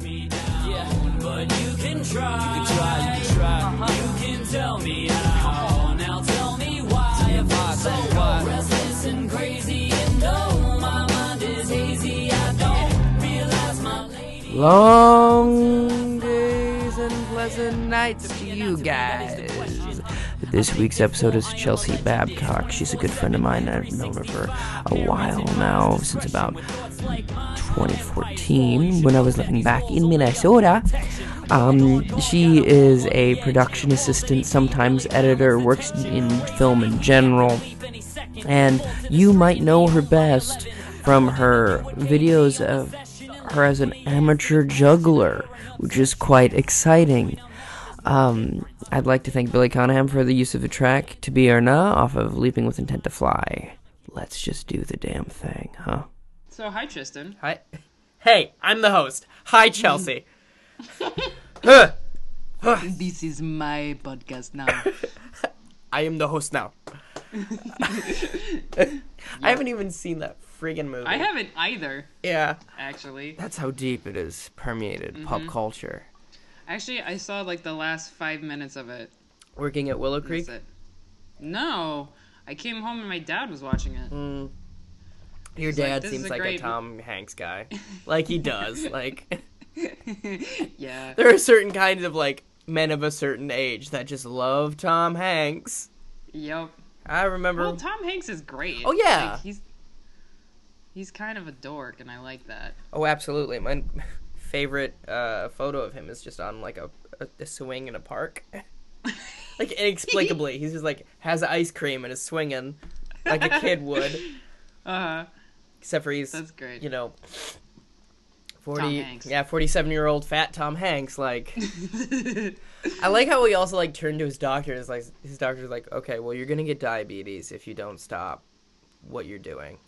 me down. Yeah, but you can try. You can try. You can try. Uh-huh. You can tell me how. Now tell me why. I feel so restless and crazy, and though my mind is hazy, I don't realize my lady. Long days and pleasant nights to you guys. This week's episode is Chelsea Babcock. She's a good friend of mine. I've known her for a while now, since about 2014, when I was living back in Minnesota. Um, she is a production assistant, sometimes editor, works in film in general, and you might know her best from her videos of her as an amateur juggler, which is quite exciting. Um, I'd like to thank Billy Conham for the use of the track To Be or Nah off of Leaping with Intent to Fly. Let's just do the damn thing, huh? So hi Tristan. Hi. Hey, I'm the host. Hi, Chelsea. Huh. This is my podcast now. I am the host now. I haven't even seen that friggin' movie. I haven't either, Yeah. actually. That's how deep it is permeated pop culture. Actually, I saw like the last five minutes of it. Working at Willow Creek. No, I came home and my dad was watching it. Mm. Your He's like, dad seems like great- a Tom Hanks guy. like he does. Like yeah. there are certain kinds of like men of a certain age that just love Tom Hanks. Yep. I remember Well, Tom Hanks is great. Oh, yeah. Like, he's he's kind of a dork, and I like that. Oh, absolutely. My favorite uh, photo of him is just on like a, a, a swing in a park. like inexplicably, he's just like has ice cream and is swinging like a kid would. Uh huh. Except for he's that's great. you know, forty Hanks. yeah, forty-seven year old fat Tom Hanks. Like, I like how he also like turned to his doctor. and is like his doctor's like, okay, well, you're gonna get diabetes if you don't stop what you're doing,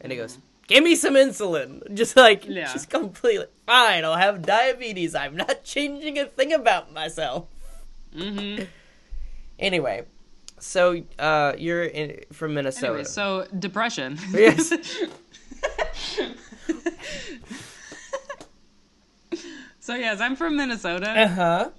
and he goes. Give me some insulin. Just like, Yeah. just completely fine. I'll have diabetes. I'm not changing a thing about myself. mm-hmm. Anyway, so uh, you're in, from Minnesota. Anyway, so depression. Yes. so yes, I'm from Minnesota. uh huh.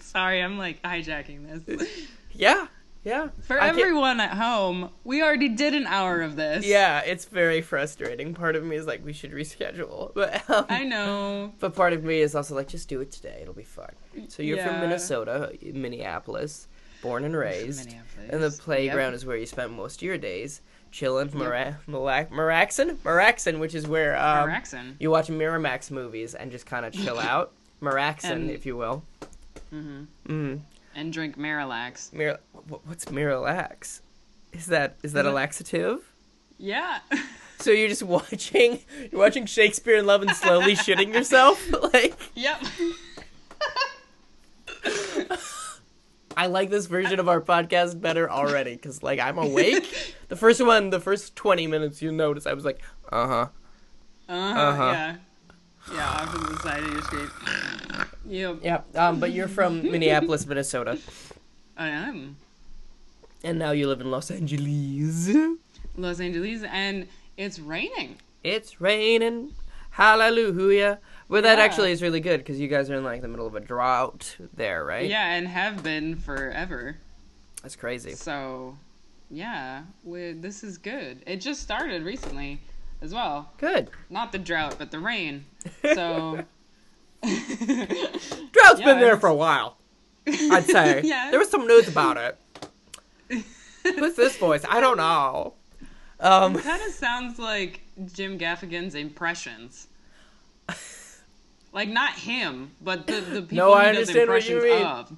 Sorry, I'm like hijacking this. Yeah. Yeah. For everyone at home, we already did an hour of this. Yeah, it's very frustrating. Part of me is like, we should reschedule, but um, I know. but part of me is also like, just do it today. It'll be fun. So you're from Minnesota, Minneapolis, born and raised, Minneapolis. and the playground Yep. is where you spent most of your days chilling. Mara- Maraxon, Maraxon, which is where um, Maraxon. you watch Miramax movies and just kind of chill out. Maraxon, And- if you will. hmm Mm. And drink Marilax. Mir- what's Miralax? Is that is that a laxative? Yeah. So you're just watching you're watching Shakespeare in Love and slowly shitting yourself? Like yep. I like this version of our podcast better already cuz like I'm awake. The first one, the first 20 minutes you notice I was like, "Uh-huh." Uh-huh, Uh-huh. Yeah. Yeah, off to the side of your screen. Yep. Yeah. Um but you're from Minneapolis, Minnesota, I am. and now you live in Los Angeles. Los Angeles, and it's raining. It's raining. Hallelujah. Well, that Yeah. actually is really good because you guys are in like the middle of a drought there, right? Yeah, and have been forever. That's crazy. So, yeah, we, this is good. It just started recently as well. Good. Not the drought, but the rain. So, Drought's Yeah, been there for a while. I'd say. Yeah. There was some news about it. Who's this voice? I don't know. Um, kind of sounds like Jim Gaffigan's impressions. Like not him, but the the people No, I understand what you mean. of.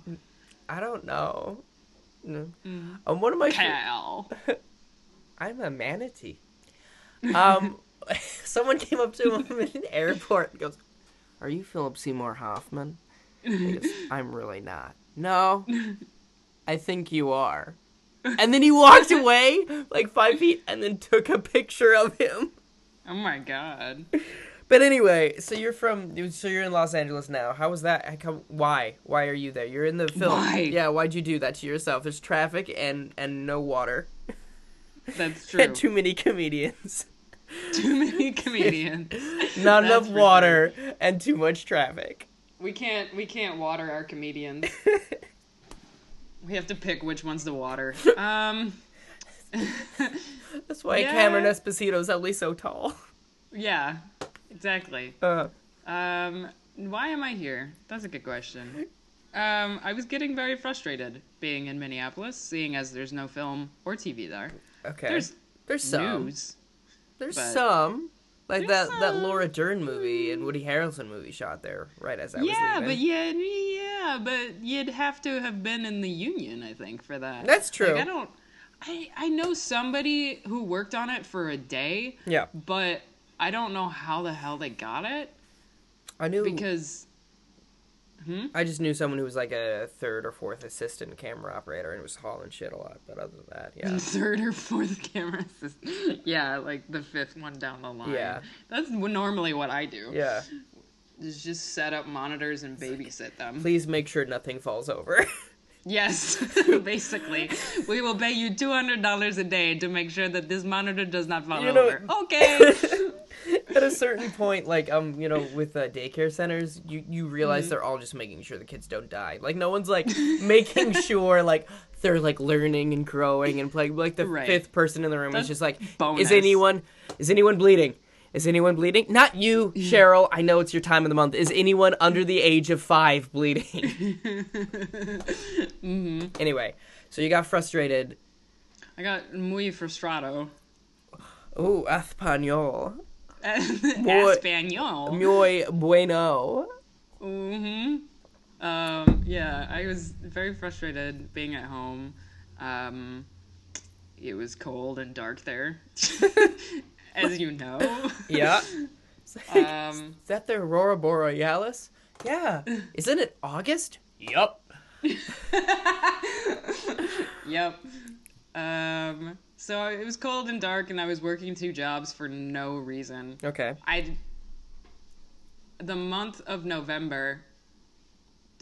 I don't know. No. Mm. Um, one of my. Cal. I'm a manatee. Um, someone came up to him in an airport and goes, "Are you Philip Seymour Hoffman?" Goes, I'm really not. No, I think you are. And then he walked away like five feet and then took a picture of him. Oh my god. But anyway, so you're from, so you're in Los Angeles now. How was that? How why? Why are you there? You're in the film. Why? Yeah, why'd you do that to yourself? There's traffic and and no water That's true. and too many comedians. Too many comedians. Not enough water and too much traffic. We can't we can't water our comedians. we have to pick which one's the water. Um That's why Yeah. Cameron Esposito's only so tall. yeah, exactly. Uh, Um why am I here? That's a good question. Um I was getting very frustrated being in Minneapolis, seeing as there's no film or TV there. okay. There's There's some. news. There's but- some. Like that, There's that some. Laura Dern movie and Woody Harrelson movie shot there right as I was Yeah, but yeah, yeah, but you'd have to have been in the union, I think, for that. That's true. Like, I don't. I I know somebody who worked on it for a day, Yeah. but I don't know how the hell they got it I knew because Hmm? I just knew someone who was like a third or fourth assistant camera operator and was hauling shit a lot. But other than that, yeah. third or fourth camera system. Yeah, like the fifth one down the line. Yeah. that's normally what I do. yeah. is just set up monitors and babysit them. Please make sure nothing falls over. Yes, basically, we will pay you two hundred dollars a day to make sure that this monitor does not fall You know- over. Okay. At a certain point, like um, you know, with uh, daycare centers, you you Mm-hmm. realize they're all just making sure the kids don't die. Like no one's like making sure like they're like learning and growing and playing. Like the Right. fifth person in the room is just like, bonus. is anyone is anyone bleeding? Is anyone bleeding? Not you, Mm. Cheryl. I know it's your time of the month. Is anyone under the age of five bleeding? Mm-hmm. Anyway, so you got frustrated. I got muy frustrado. Oh, español. Boy. Espanol. Muy bueno. hmm Um, yeah, I was very frustrated being at home. Um, it was cold and dark there, as you know. Yeah. Um, Is that the Aurora Borealis? Yeah. Isn't it August? Yup. Yep. Um, so it was cold and dark, and I was working two jobs for no reason. Okay. I the month of November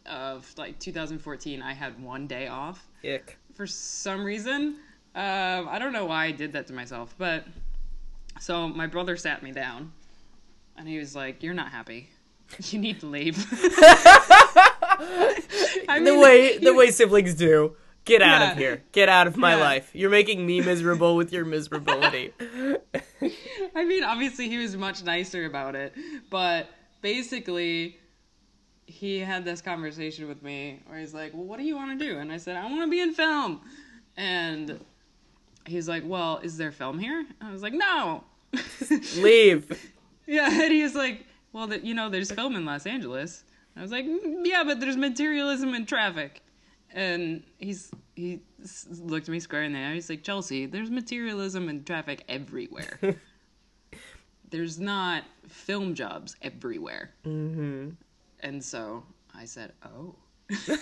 of like 2014, I had one day off Ick. for some reason. Um, I don't know why I did that to myself, but so my brother sat me down, and he was like, "You're not happy. You need to leave." I The way the way siblings do. Get out Yeah. of here. Get out of my Yeah. life. You're making me miserable with your miserability. I mean, obviously he was much nicer about it, but basically he had this conversation with me where he's like, "Well, what do you want to do?" And I said, "I want to be in film." And he's like, "Well, is there film here?" I was like, "No." Leave. yeah, and he was like, "Well, th- you know, there's film in Los Angeles." I was like, "Mm, "Yeah, but there's materialism and traffic." And he's he looked me square in the eye. He's like, "Chelsea, there's materialism and traffic everywhere." there's not film jobs everywhere. Mm-hmm. And so I said, oh. because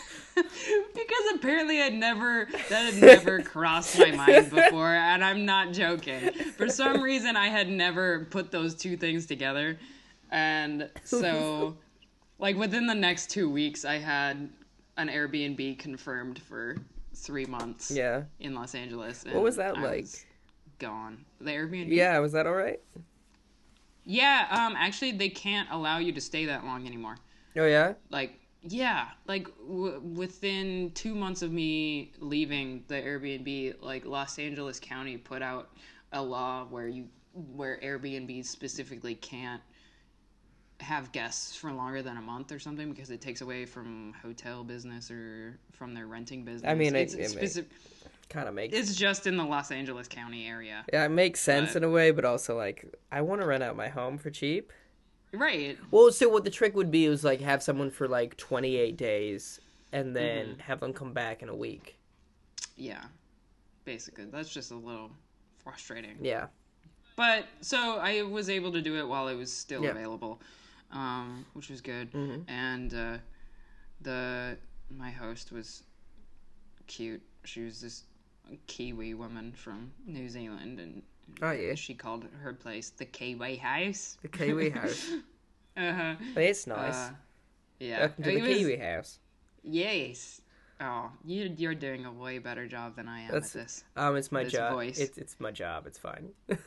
apparently I'd never, that had never crossed my mind before, and I'm not joking. For some reason, I had never put those two things together. And so, like, within the next two weeks, I had an Airbnb confirmed for three months Yeah. in Los Angeles. What was that I like? was gone. The Airbnb? Yeah, was that alright? Yeah, um, actually, they can't allow you to stay that long anymore. Oh yeah? Like, yeah, like w- within two months of me leaving the Airbnb, like Los Angeles County put out a law where you, where Airbnb specifically can't have guests for longer than a month or something because it takes away from hotel business or from their renting business. I mean, it- it's, it may- specific, Kinda makes it's just in the Los Angeles County area, Yeah, it makes sense but- in a way, but also like I wanna rent out my home for cheap. right? Well, so what the trick would be was like have someone for like 28 days and then Mm-hmm. have them come back in a week. Yeah, basically, that's just a little frustrating. Yeah. But so I was able to do it while it was still Yeah. available, um, which was good. Mhm. And uh, the my host was cute. She was this Kiwi woman from New Zealand, and Oh yeah. she called her place the Kiwi House. The Kiwi house. Uh huh. It's nice. Uh, yeah. Welcome to It the was- Kiwi house. Yes. Oh, you you're doing a way better job than I am That's- at this. Um, it's my job. It's it's my job. It's fine.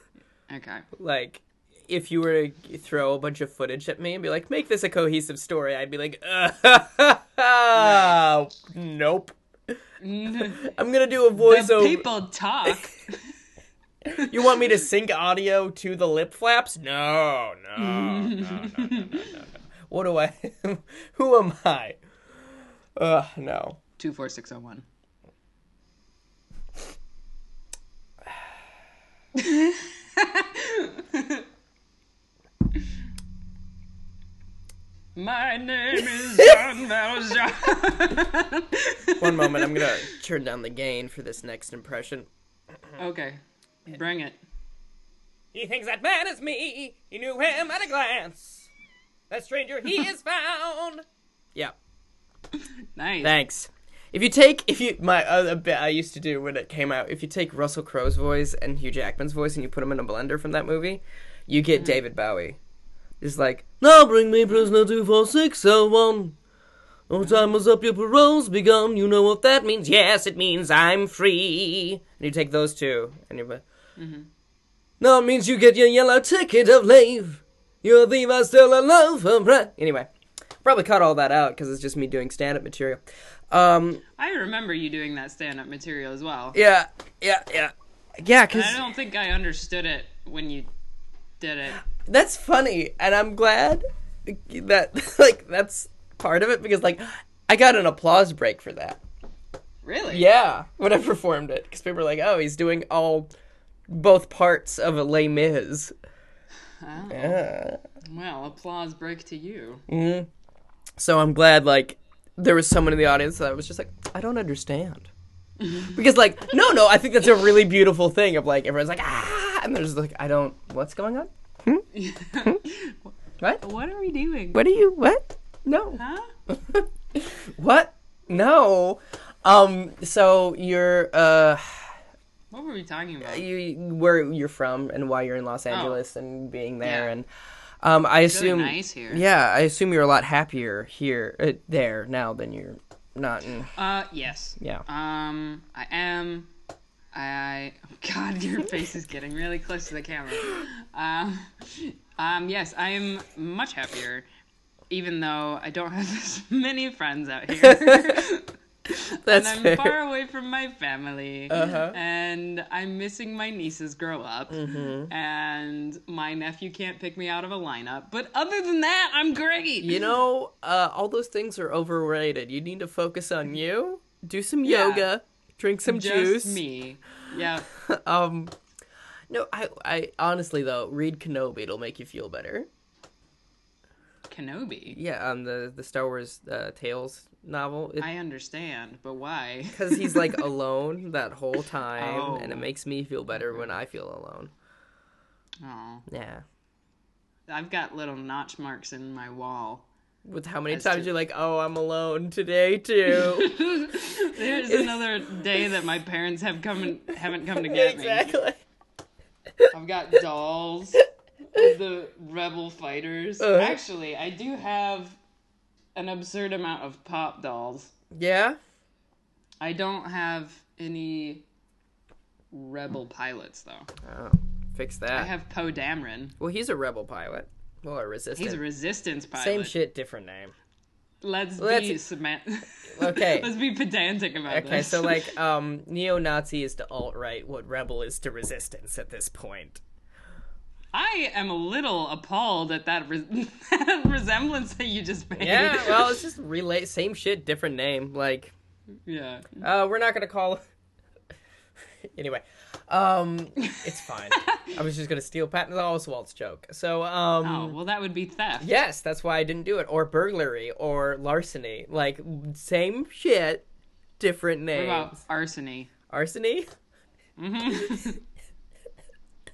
Okay. Like, if you were to throw a bunch of footage at me and be like, make this a cohesive story, I'd be like, uh, nope. I'm gonna do a voiceover. people talk. You want me to sync audio to the lip flaps? No, no, no, no, no, no, no, no. What do I? Who am I? Ugh, no. Two four six zero one. My name is Jean Valjean. One moment, I'm gonna turn down the gain for this next impression. okay, bring it. He thinks that man is me. He knew him at a glance. That stranger he is found. Yeah. Nice. Thanks. If you take, if you, my other bit I used to do when it came out, if you take Russell Crowe's voice and Hugh Jackman's voice and you put them in a blender from that movie, you get mm. David Bowie. It's like, now bring me prisoner 24601. Oh, time was up, your parole's begun. You know what that means? Yes, it means I'm free. And you take those two, and you're like, no, it means you get your yellow ticket of leave. You're a thief, I still a love for breath. Anyway, probably cut all that out because it's just me doing stand-up material. Um, I remember you doing that stand-up material as well. yeah, yeah, yeah, yeah. Because I don't think I understood it when you did it. that's funny, and I'm glad that like that's part of it because like I got an applause break for that. Really? Yeah, when I performed it, because people were like, "Oh, he's doing all both parts of a Les Mis." Oh. Yeah. Well, applause break to you. Mm-hmm. So I'm glad like there was someone in the audience that was just like, I don't understand. Because like, no, no, I think that's a really beautiful thing of like everyone's like ah, and there's like, I don't, what's going on? Hmm? What? What are we doing? What are you? What? No. Huh? What? No. Um. So you're uh, What were we talking about? you where you're from and why you're in Los Angeles and being there Yeah. and um I really assume nice here. yeah I assume you're a lot happier here uh, there now than you're not in Uh, yes. yeah. Um, I am. I. Oh God, your face is getting really close to the camera. Um, um, yes, I am much happier, even though I don't have as many friends out here. That's and I'm fair. far away from my family, Uh-huh. and I'm missing my nieces grow up, Mm-hmm. and my nephew can't pick me out of a lineup. But other than that, I'm great. You know, uh, all those things are overrated. You need to focus on you. Do some Yeah. yoga. Drink some just juice. me. Yeah. Um, no, I, I honestly though, read Kenobi. It'll make you feel better. Kenobi. Yeah, um, the the Star Wars uh, Tales novel. It, I understand, but why? because he's like alone that whole time, and it Oh. makes me feel better when I feel alone. Oh, Yeah. I've got little notch marks in my wall. With how many times true. you're like, "Oh, I'm alone today too." There's another day that my parents have come and haven't come to get me. exactly. I've got dolls the rebel fighters. Uh-huh. Actually, I do have an absurd amount of pop dolls. Yeah. I don't have any rebel pilots though. Oh, fix that. I have Poe Dameron. Well, he's a rebel pilot. Well, a resistant. He's a resistance pilot. Same shit, different name. Let's, Let's- be semant- Okay. Let's be pedantic about this. Okay, so like, um, neo-Nazi is to alt-right what rebel is to resistance at this point. I am a little appalled at that, re- that resemblance that you just made. Yeah, well, it's just relate, same shit, different name. Like, yeah. uh, we're not gonna call. anyway, um, it's fine. I was just gonna steal Patton Oswalt's joke. So, um, Oh, well, that would be theft. yes, that's why I didn't do it. Or burglary, or larceny. Like, same shit, different What names. about arsony? Arsony. Mm-hmm.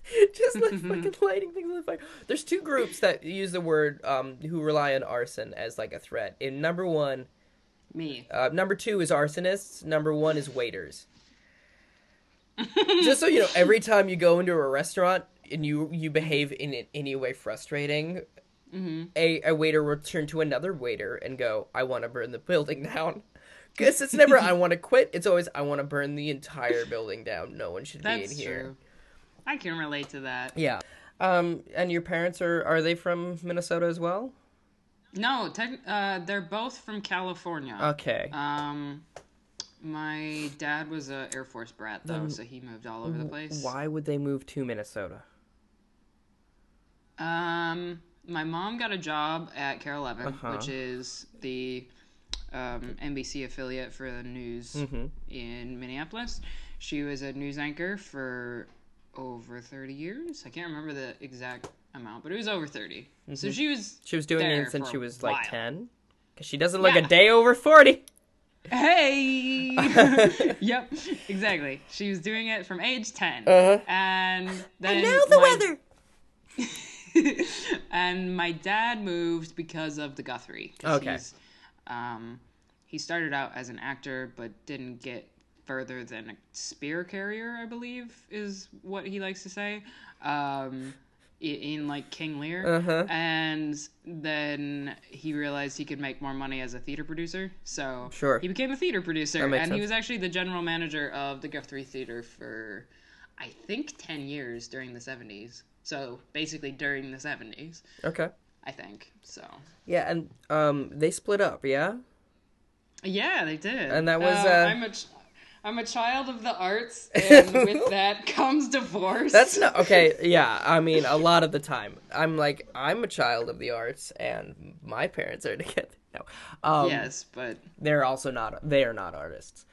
just like fucking lighting things on fire. There's two groups that use the word um who rely on arson as like a threat. In number one, Me. uh, number two is arsonists. Number one is waiters. just so you know, every time you go into a restaurant and you you behave in any way frustrating, a, a waiter will turn to another waiter and go, "I want to burn the building down." Because it's never "I want to quit." It's always "I want to burn the entire building down." No one should be in here. true. I can relate to that. Yeah. Um, and your parents are are they from Minnesota as well? No, tech, uh, they're both from California. Okay. Um, my dad was a Air Force brat though, so he moved all over the place. Why would they move to Minnesota? Um, my mom got a job at KARE 11, Uh-huh. which is the um, NBC affiliate for the news Mm-hmm. in Minneapolis. She was a news anchor for over 30 years. I can't remember the exact amount, but it was over 30. So she was Mm-hmm. She was doing it since she was like ten. Cause she doesn't look Yeah. a day over forty. Hey! yep, exactly. She was doing it from age 10. Uh-huh. And then. now the my- weather. and my dad moved because of the Guthrie. Okay. Um, he started out as an actor, but didn't get further than a spear carrier, I believe, is what he likes to say. Um, in like King Lear, Uh-huh. and then he realized he could make more money as a theater producer. So Sure. he became a theater producer, and makes he was actually the general manager of the Guthrie Theater for, I think, ten years during the seventies. So basically during the seventies, Okay. I think. So Yeah, and um, they split up. Yeah. yeah, they did. And that was, uh, I'm a. Ch- I'm a child of the arts, and with that comes divorce. That's not okay. Yeah, I mean, a lot of the time, I'm like, I'm a child of the arts, and my parents are together. No, um, yes, but they're also not. They are not artists,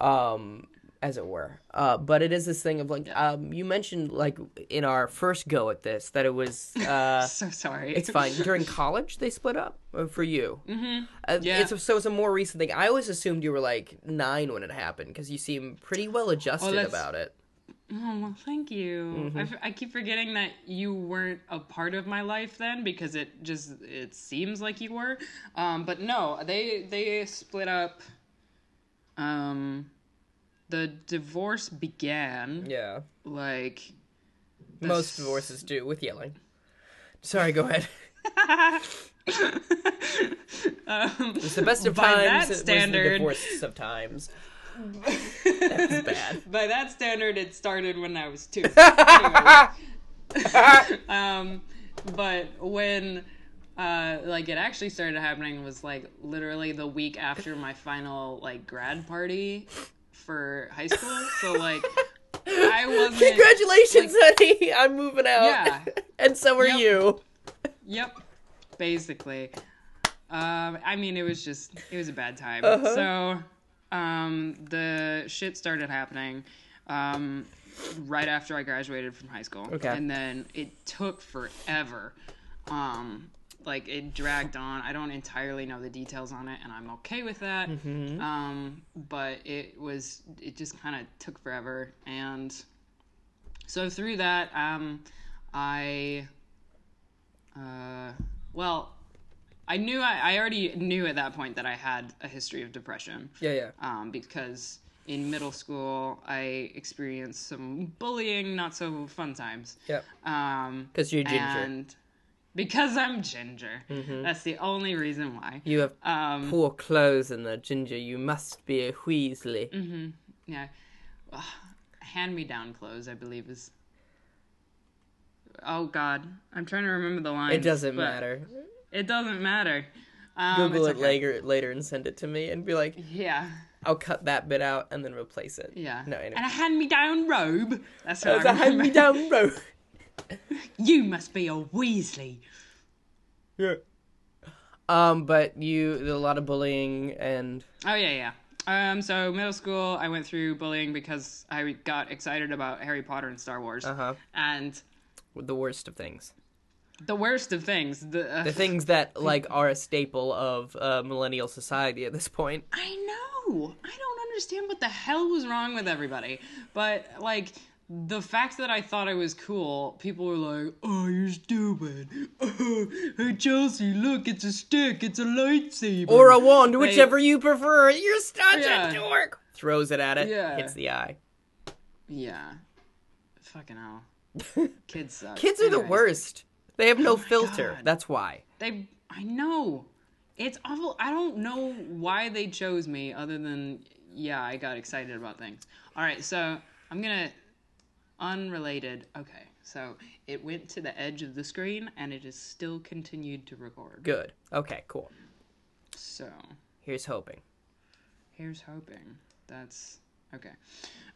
um, as it were. Uh, but it is this thing of like, um, you mentioned like in our first go at this that it was. Uh, so sorry. it's fine. During college, they split up uh, for you. Mm-hmm. Uh, Yeah. It's so it's a more recent thing. I always assumed you were like nine when it happened because you seem pretty well adjusted about it. Oh well, thank you. Mm-hmm. I f- I, keep forgetting that you weren't a part of my life then because it just it seems like you were. Um, but no, they they split up. Um, the divorce began Yeah. like Most divorces do with yelling. Sorry, go ahead. um, It's the best of By that times. the standard- divorce of times. That's bad. by that standard, it started when I was two. Um, but when uh, like it actually started happening was like literally the week after my final like grad party for high school. So like I wasn't. Congratulations, honey! I'm moving out. Yeah. and so are Yep. you. Yep. Basically. Um, I mean, it was just, it was a bad time. Uh-huh. So, um, the shit started happening, um, right after I graduated from high school. Okay. And then it took forever. Um, like it dragged on. I don't entirely know the details on it, and I'm okay with that. Mm-hmm. Um, but it was, it just kind of took forever, and so through that, um, I uh, well, I knew I, I already knew at that point that I had a history of depression. Yeah, yeah. Um, because in middle school I experienced some bullying, not so fun times. Yep. Um, Because you're ginger. and because I'm ginger, that's the only reason why. You have Um, poor clothes and the ginger. You must be a Weasley. Mm-hmm. yeah, hand me down clothes, I believe is. Oh God, I'm trying to remember the line. It doesn't matter. It doesn't matter. Um, Google it okay. later, later and send it to me and be like, Yeah, I'll cut that bit out and then replace it. yeah. No, anyway. And a hand-me-down robe. That's what It's I a hand-me-down road. You must be a Weasley. Yeah. Um, but you a lot of bullying and Oh yeah, yeah. Um, so middle school, I went through bullying because I got excited about Harry Potter and Star Wars, uh huh and the worst of things. the worst of things. The, uh, The things that like are a staple of uh, millennial society at this point. I know. I don't understand what the hell was wrong with everybody. But like the fact that I thought I was cool, people were like, "Oh, you're stupid." hey Chelsea, look, it's a stick. It's a lightsaber. Or a wand, Like- whichever you prefer. You're such Yeah. a dork. Throws it at it. Yeah. Hits the eye. Yeah. Fucking hell. Kids suck. Kids are the worst. They have no oh filter. God. That's why. They. I know. It's awful. I don't know why they chose me, other than yeah, I got excited about things. All right, so I'm gonna unrelated. Okay, So it went to the edge of the screen and it has still continued to record. Good. Okay, cool. So Here's hoping. here's hoping. That's okay.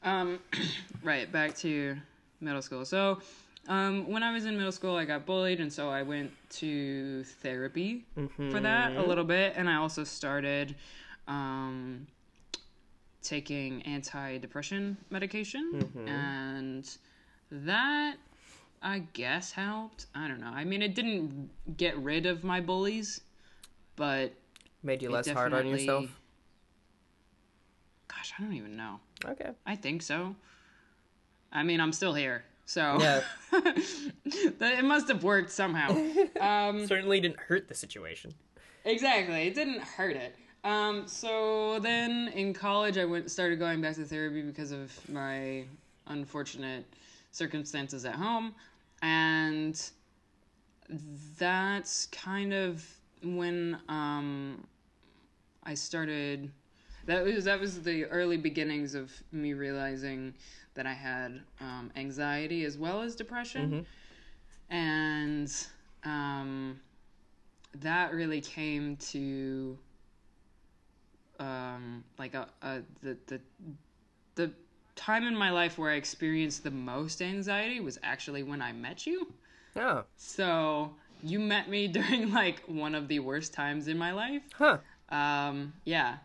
Um, right, back to middle school. So um, when I was in middle school, I got bullied, and so I went to therapy for that a little bit, and I also started um, taking antidepressant medication, and that I guess helped. I don't know. I mean, it didn't get rid of my bullies, but Made you less hard on yourself? Gosh, I don't even know. Okay. I think so. I mean, I'm still here, so Yeah. it must have worked somehow. Um, Certainly didn't hurt the situation. exactly, it didn't hurt it. Um, so then in college, I went started going back to therapy because of my unfortunate circumstances at home, and that's kind of when um, I started. That was that was the early beginnings of me realizing that I had um, anxiety as well as depression, and um, that really came to um, like a, a the the the time in my life where I experienced the most anxiety was actually when I met you. Oh. So you met me during like one of the worst times in my life. Huh. Um, yeah.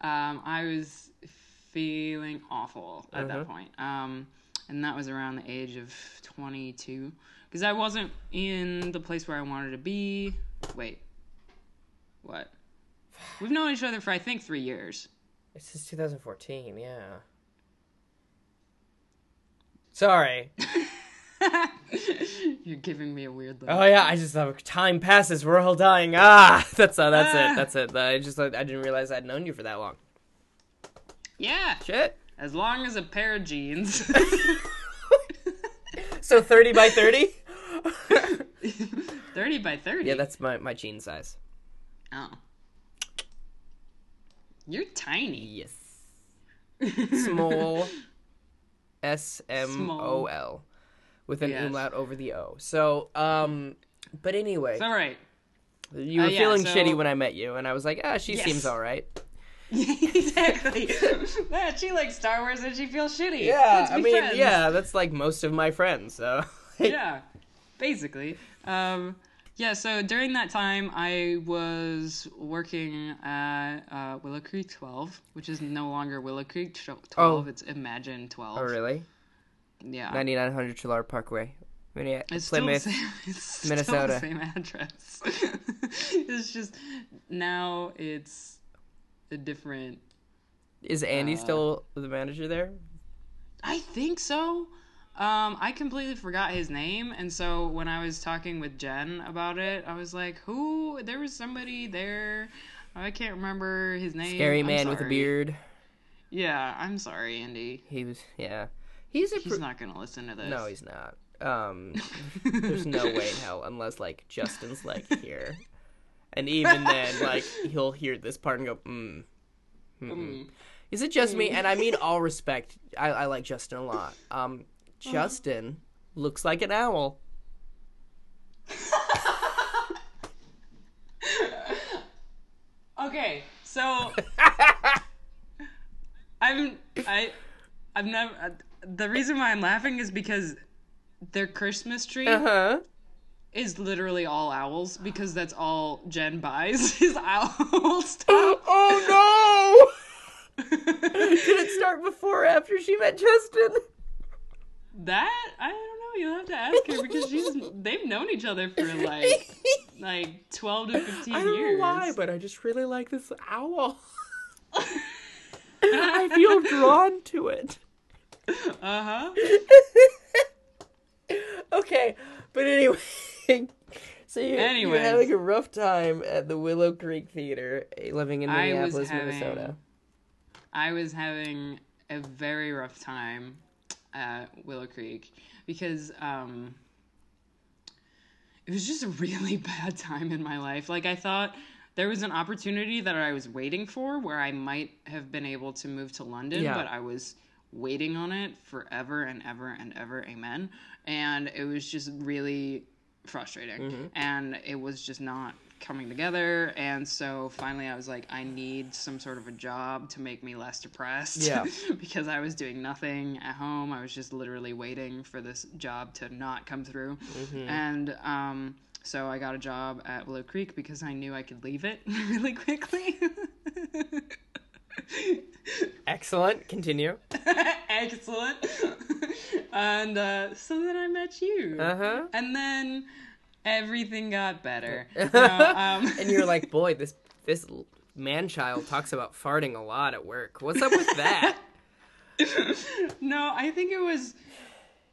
Um, I was feeling awful at Uh-huh. that point. Um, and that was around the age of 22. Because I wasn't in the place where I wanted to be. Wait. What? We've known each other for, I think, three years. This is 2014, yeah. Sorry. You're giving me a weird look. Oh yeah, I just thought time passes, we're all dying. Ah, that's uh, that's Ah. it. That's it. I just I didn't realize I'd known you for that long. Yeah. Shit. As long as a pair of jeans. So 30 by 30? 30 by 30. yeah, that's my my jean size. Oh. You're tiny. Yes. Small. S M O L, with an Yes. umlaut over the O. So um, but anyway, It's all right. you were uh, yeah, feeling so- shitty when I met you, and I was like, ah, she Yes. seems all right. exactly. yeah, she likes Star Wars and she feels shitty. Yeah, I mean, friends. yeah, that's like most of my friends. So yeah, basically. Um, yeah, so during that time, I was working at uh, Willow Creek 12, which is no longer Willow Creek 12, Oh. it's Emagine 12. Oh, really? Yeah. 9900 Shelard Parkway. Minneapolis, It's still, the same, it's still Minnesota. the same address. it's just now it's a different. Is Andy Uh, still the manager there? I think so. Um, I completely forgot his name, and so when I was talking with Jen about it, I was like, "Who? There was somebody there. I can't remember his name." Scary man with a beard. Yeah, I'm sorry, Andy. He was, yeah. He's a. He's pr- not gonna listen to this. no, he's not. Um, there's no way in hell unless like Justin's like here, and even then, like he'll hear this part and go, mm. mm-mm." Is it just me? And I mean all respect. I, I like Justin a lot. Um, Justin looks like an owl. Okay, so I'm I I've never uh, the reason why I'm laughing is because their Christmas tree Uh huh. is literally all owls because that's all Jen buys is owl stuff. Oh no! Did it start before or after she met Justin? That I don't know. You'll have to ask her because she's they've known each other for like like twelve to fifteen I don't years. know why, but I just really like this owl. I feel drawn to it. uh huh. Okay, but anyway, so you're, you're Anyways. having a rough time at the Willow Creek Theater, eh, living in I Minneapolis, having- Minnesota. I was having a very rough time at Willow Creek because um, it was just a really bad time in my life. Like I thought there was an opportunity that I was waiting for where I might have been able to move to London, Yeah. but I was waiting on it forever and ever and ever. Amen. And it was just really frustrating. And it was just not coming together. And so finally I was like, I need some sort of a job to make me less depressed. Yeah. because I was doing nothing at home. I was just literally waiting for this job to not come through. And um, so I got a job at Willow Creek because I knew I could leave it really quickly. Excellent. Continue. Excellent. and uh, so then I met you. Uh huh. And then everything got better. No, um, And you're like, boy, this this man child talks about farting a lot at work. What's up with that? no, I think it was.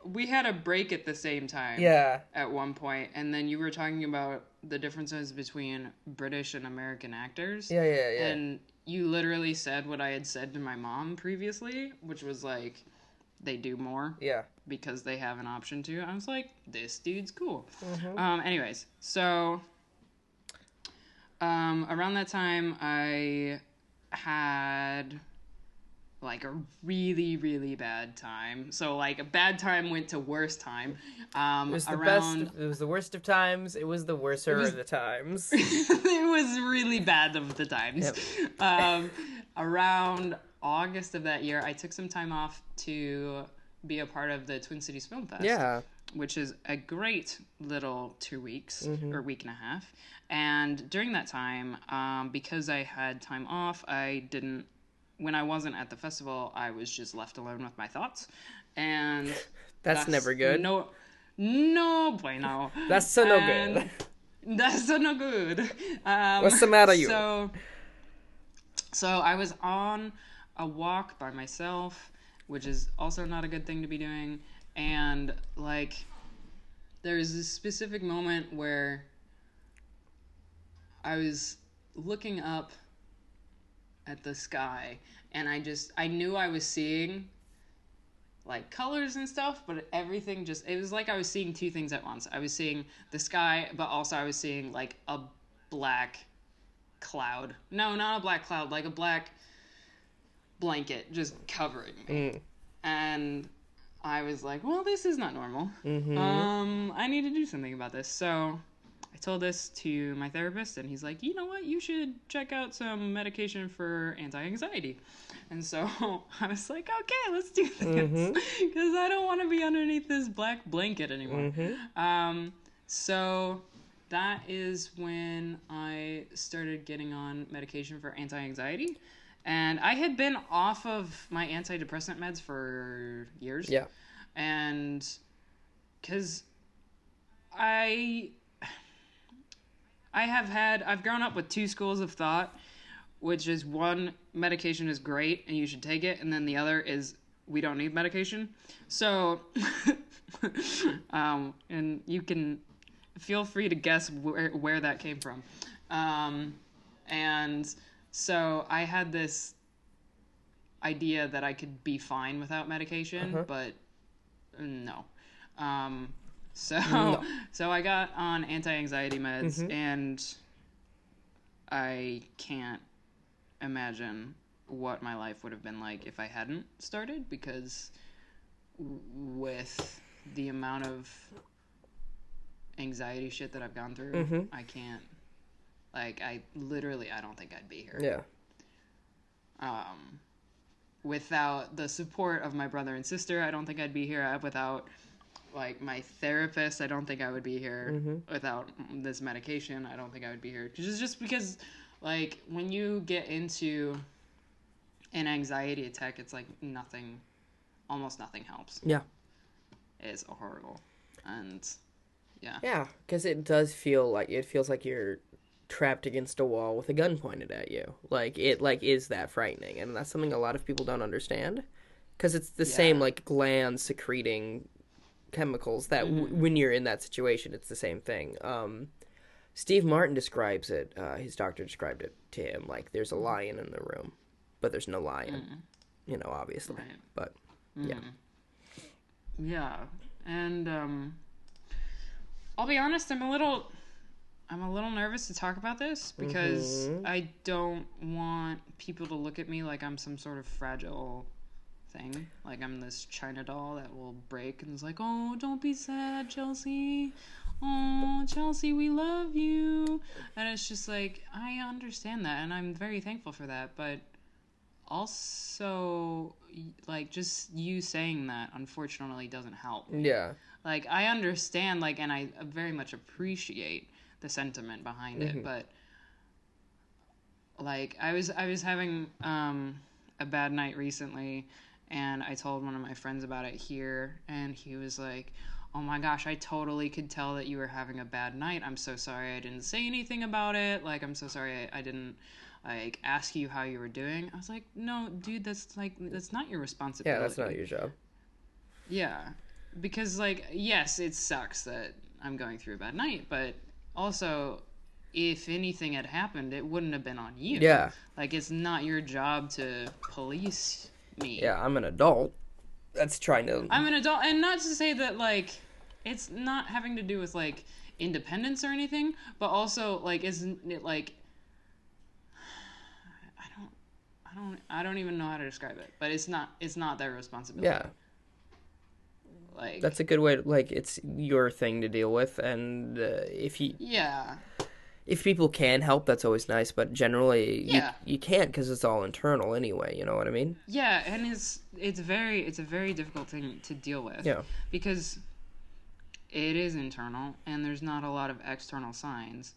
We had a break at the same time. yeah. At one point, and then you were talking about the differences between British and American actors. Yeah, yeah, yeah. And you literally said what I had said to my mom previously, which was like, they do more yeah. because they have an option to. I was like, this dude's cool. Mm-hmm. Um, anyways, so um, around that time, I had like a really, really bad time. So like a bad time went to worst time. Um, It was the around best. It was the worst of times. It was the worser was- of the times. it was really bad of the times. Um, around August of that year, I took some time off to be a part of the Twin Cities Film Fest. yeah. Which is a great little two weeks Mm-hmm. or week and a half. And during that time, um, because I had time off, I didn't. When I wasn't at the festival, I was just left alone with my thoughts, and That's, never good. No, no bueno. That's so no And- good. That's so no good. Um, What's the matter, you? So, so I was on a walk by myself, which is also not a good thing to be doing. And like, there's this specific moment where I was looking up at the sky, and I just I knew I was seeing like colors and stuff, but everything just it was like I was seeing two things at once. I was seeing the sky, but also I was seeing like a black cloud. No, not a black cloud, like a black blanket just covering me. And I was like, well, this is not normal. Um, I need to do something about this. So I told this to my therapist, and he's like, you know what? You should check out some medication for anti anxiety. And so I was like, okay, let's do this. Because I don't want to be underneath this black blanket anymore. Um, so that is when I started getting on medication for anti anxiety. And I had been off of my antidepressant meds for years Yeah. and because I I have had I've grown up with two schools of thought, which is one medication is great and you should take it, and then the other is we don't need medication. So, um, and you can feel free to guess where where that came from, um, and so I had this idea that I could be fine without medication, uh-huh. but no. Um, so so I got on anti-anxiety meds mm-hmm. and I can't imagine what my life would have been like if I hadn't started because with the amount of anxiety shit that I've gone through, mm-hmm. I can't like I literally I don't think I'd be here Yeah. um, without the support of my brother and sister, I don't think I'd be here. Without like my therapist, I don't think I would be here. Without this medication, I don't think I would be here. Just just because, like, when you get into an anxiety attack, it's like nothing, almost nothing helps. Yeah. It's horrible, and yeah, Yeah, because it does feel like it feels like you're trapped against a wall with a gun pointed at you. Like it like is that frightening, and that's something a lot of people don't understand. Because it's the same like gland secreting chemicals that Mm-hmm. when you're in that situation, it's the same thing. Um, Steve Martin describes it. Uh, his doctor described it to him like there's a Mm-hmm. lion in the room, but there's no lion. You know, obviously, Right. but yeah, Yeah, and um, I'll be honest, I'm a little, I'm a little nervous to talk about this because mm-hmm. I don't want people to look at me like I'm some sort of fragile thing. Like I'm this China doll that will break and is like, "Oh, don't be sad, Chelsea. Oh, Chelsea, we love you." And it's just like I understand that, and I'm very thankful for that. But also, like just you saying that, unfortunately, doesn't help. Yeah. Like I understand, like, and I very much appreciate the sentiment behind Mm-hmm. it, but like I was I was having um a bad night recently and I told one of my friends about it here and he was like oh my gosh I totally could tell that you were having a bad night I'm so sorry I didn't say anything about it like I'm so sorry I, I didn't like ask you how you were doing I was like no dude that's like that's not your responsibility Yeah, that's not your job. yeah. Because like yes, it sucks that I'm going through a bad night, but also if anything had happened, it wouldn't have been on you. Yeah. Like it's not your job to police me. Yeah, I'm an adult. That's trying to. I'm an adult and not to say that like it's not having to do with like independence or anything, but also like isn't it like I don't I don't I don't even know how to describe it, but it's not it's not their responsibility. yeah, Like that's a good way. To, like, it's your thing to deal with, and uh, if you yeah. if people can help, that's always nice. But generally, Yeah. you, you can't because it's all internal anyway. You know what I mean? Yeah, and it's it's very it's a very difficult thing to deal with. Yeah. Because it is internal and there's not a lot of external signs.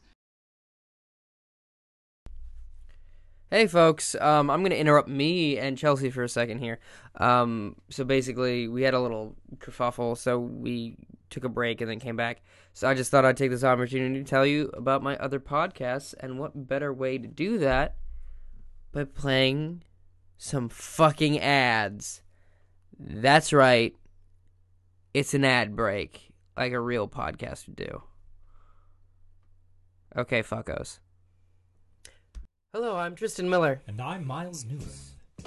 Hey, folks. Um, I'm going to interrupt me and Chelsea for a second here. Um, so basically, we had a little kerfuffle, so we took a break and then came back. So I just thought I'd take this opportunity to tell you about my other podcasts, and what better way to do that by playing some fucking ads. That's right. It's an ad break, like a real podcast would do. Okay, fuckos. Hello, I'm Tristan Miller. And I'm Miles Newman.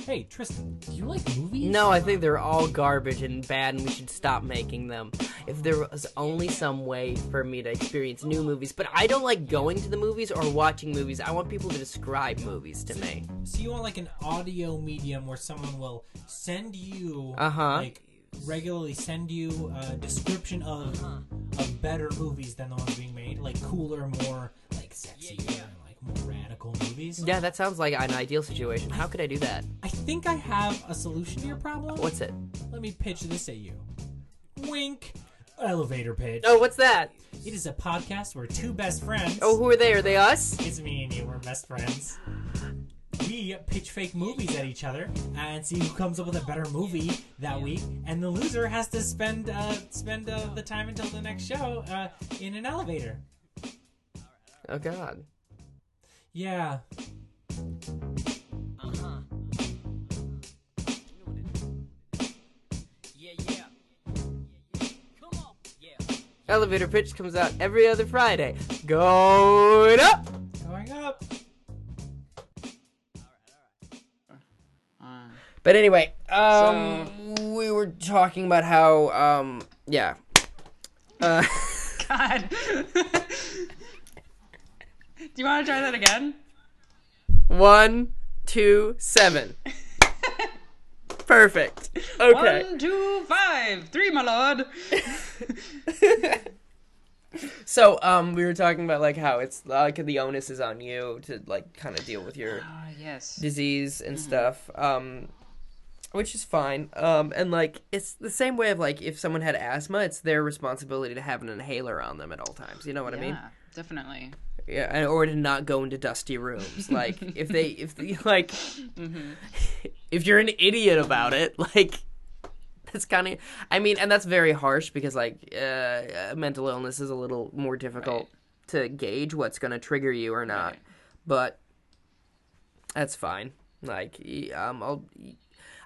Hey, Tristan, do you like movies? No, I think they're all garbage and bad, and we should stop making them. If there was only some way for me to experience new movies, but I don't like going to the movies or watching movies. I want people to describe movies to me. So you want like an audio medium where someone will send you, Uh-huh. like regularly send you a description of of better movies than the ones being made, like cooler, more like sexy, more radical movies. Yeah, that sounds like an ideal situation. How could I do that? I think I have a solution to your problem. What's it? Let me pitch this at you. Wink. Elevator pitch. Oh, what's that? It is a podcast where two best friends. Oh, who are they? Are they us? It's me and you. We're best friends. We pitch fake movies at each other and see who comes up with a better movie that week, and the loser has to spend uh, spend uh, the time until the next show uh, in an elevator. Oh, God. Yeah, Uh-huh. Yeah, yeah. Come on. Yeah, Elevator pitch comes out every other Friday. Going up. going up. But anyway, um, we were talking about how, um, yeah. Uh, God. Do you want to try that again? one, two, seven. Perfect. Okay. One, two, five, three, my lord. So, um, we were talking about like how it's like the onus is on you to like kind of deal with your Ah, yes. disease and stuff. Um, which is fine. Um, and like it's the same way of like if someone had asthma, it's their responsibility to have an inhaler on them at all times. You know what I mean? Yeah, definitely. Yeah, and- or to not go into dusty rooms. Like if they if they, like if you're an idiot about it, like that's kind of I mean, and that's very harsh because like uh, uh, mental illness is a little more difficult to gauge what's going to trigger you or not. Right. But that's fine. Like um I'll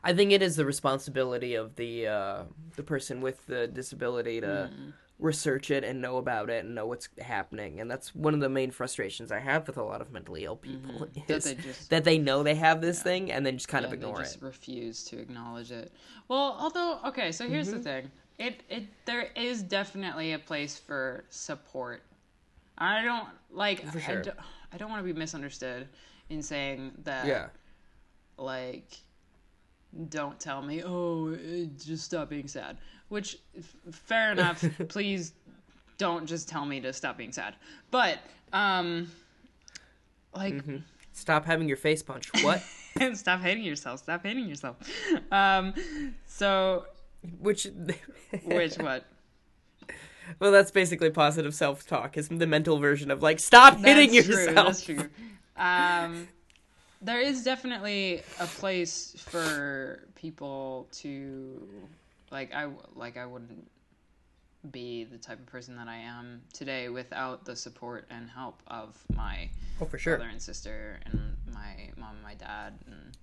I think it is the responsibility of the uh, the person with the disability to Hmm. Research it and know about it and know what's happening. And that's one of the main frustrations I have with a lot of mentally ill people Mm-hmm. That is they just- that they know they have this thing and then just kind Yeah, of ignore they just it. refuse to acknowledge it. Well, although okay, so here's Mm-hmm. the thing. It it there is definitely a place for support. I don't like For I, sure. don't, I don't want to be misunderstood in saying that Yeah. like don't tell me, oh, just stop being sad. Which, fair enough. Please don't just tell me to stop being sad. But, um, like, Stop having your face punched. What? stop hating yourself. Stop hating yourself. Um, so, Which, which what? well, that's basically positive self-talk. Is the mental version of like stop hitting That's yourself. True, that's true. Um, there is definitely a place for people to, like I like I wouldn't be the type of person that I am today without the support and help of my Oh, for sure. brother and sister and my mom and my dad and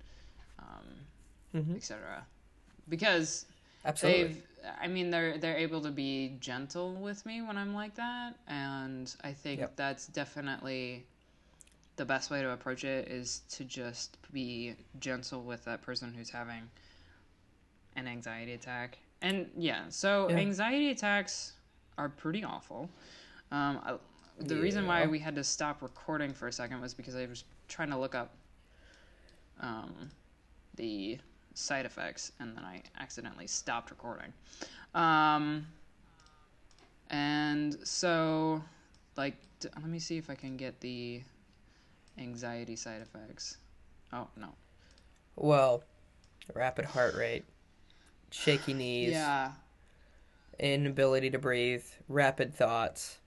um, etc. Because Mm-hmm. Absolutely. they've i mean they're they're able to be gentle with me when i'm like that and i think Yep. that's definitely the best way to approach it is to just be gentle with that person who's having an anxiety attack and yeah so Yeah. anxiety attacks are pretty awful um, I, the reason why we had to stop recording for a second was because i was trying to look up um, the side effects and then I accidentally stopped recording. Um, and so, like, d- let me see if I can get the anxiety side effects. Oh, no. Well, rapid heart rate, shaky knees, Yeah. inability to breathe, rapid thoughts.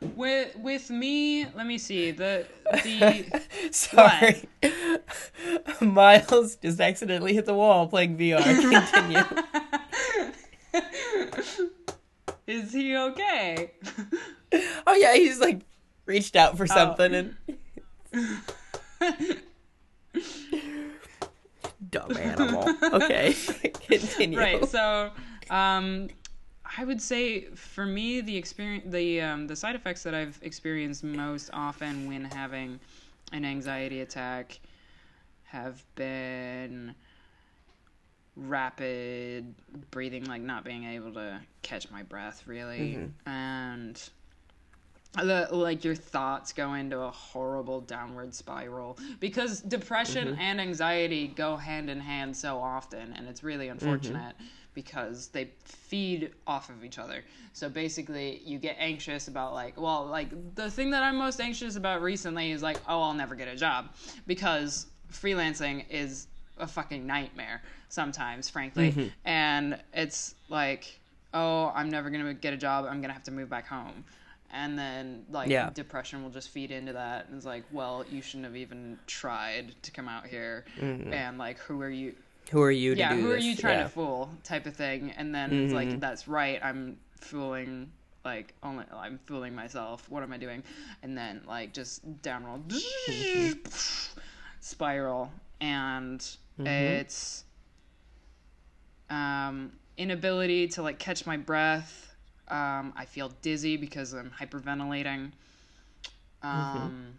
With, with me, let me see. The, the, Sorry. Miles just accidentally hit the wall playing VR. Continue. is he okay? oh yeah, he's like reached out for oh. something and dumb animal. Okay. Continue. right so um i would say for me the experience the um the side effects that i've experienced most often when having an anxiety attack have been rapid breathing like not being able to catch my breath really and the, like your thoughts go into a horrible downward spiral. Because depression mm-hmm. and anxiety go hand in hand so often and it's really mm-hmm. unfortunate because they feed off of each other. So basically you get anxious about like well like the thing that i'm most anxious about recently is like oh i'll never get a job because freelancing is a fucking nightmare sometimes frankly. Mm-hmm. And it's like oh i'm never gonna get a job. I'm gonna have to move back home and then like Yeah. depression will just feed into that. And it's like well you shouldn't have even tried to come out here. Mm-hmm. And like who are you Who are you to yeah who are you trying Yeah. to fool type of thing. And then it's like mm-hmm. that's right. I'm fooling like only i'm fooling myself. What am i doing? And then like just downroll spiral. And mm-hmm. it's um inability to like catch my breath um i feel dizzy because i'm hyperventilating um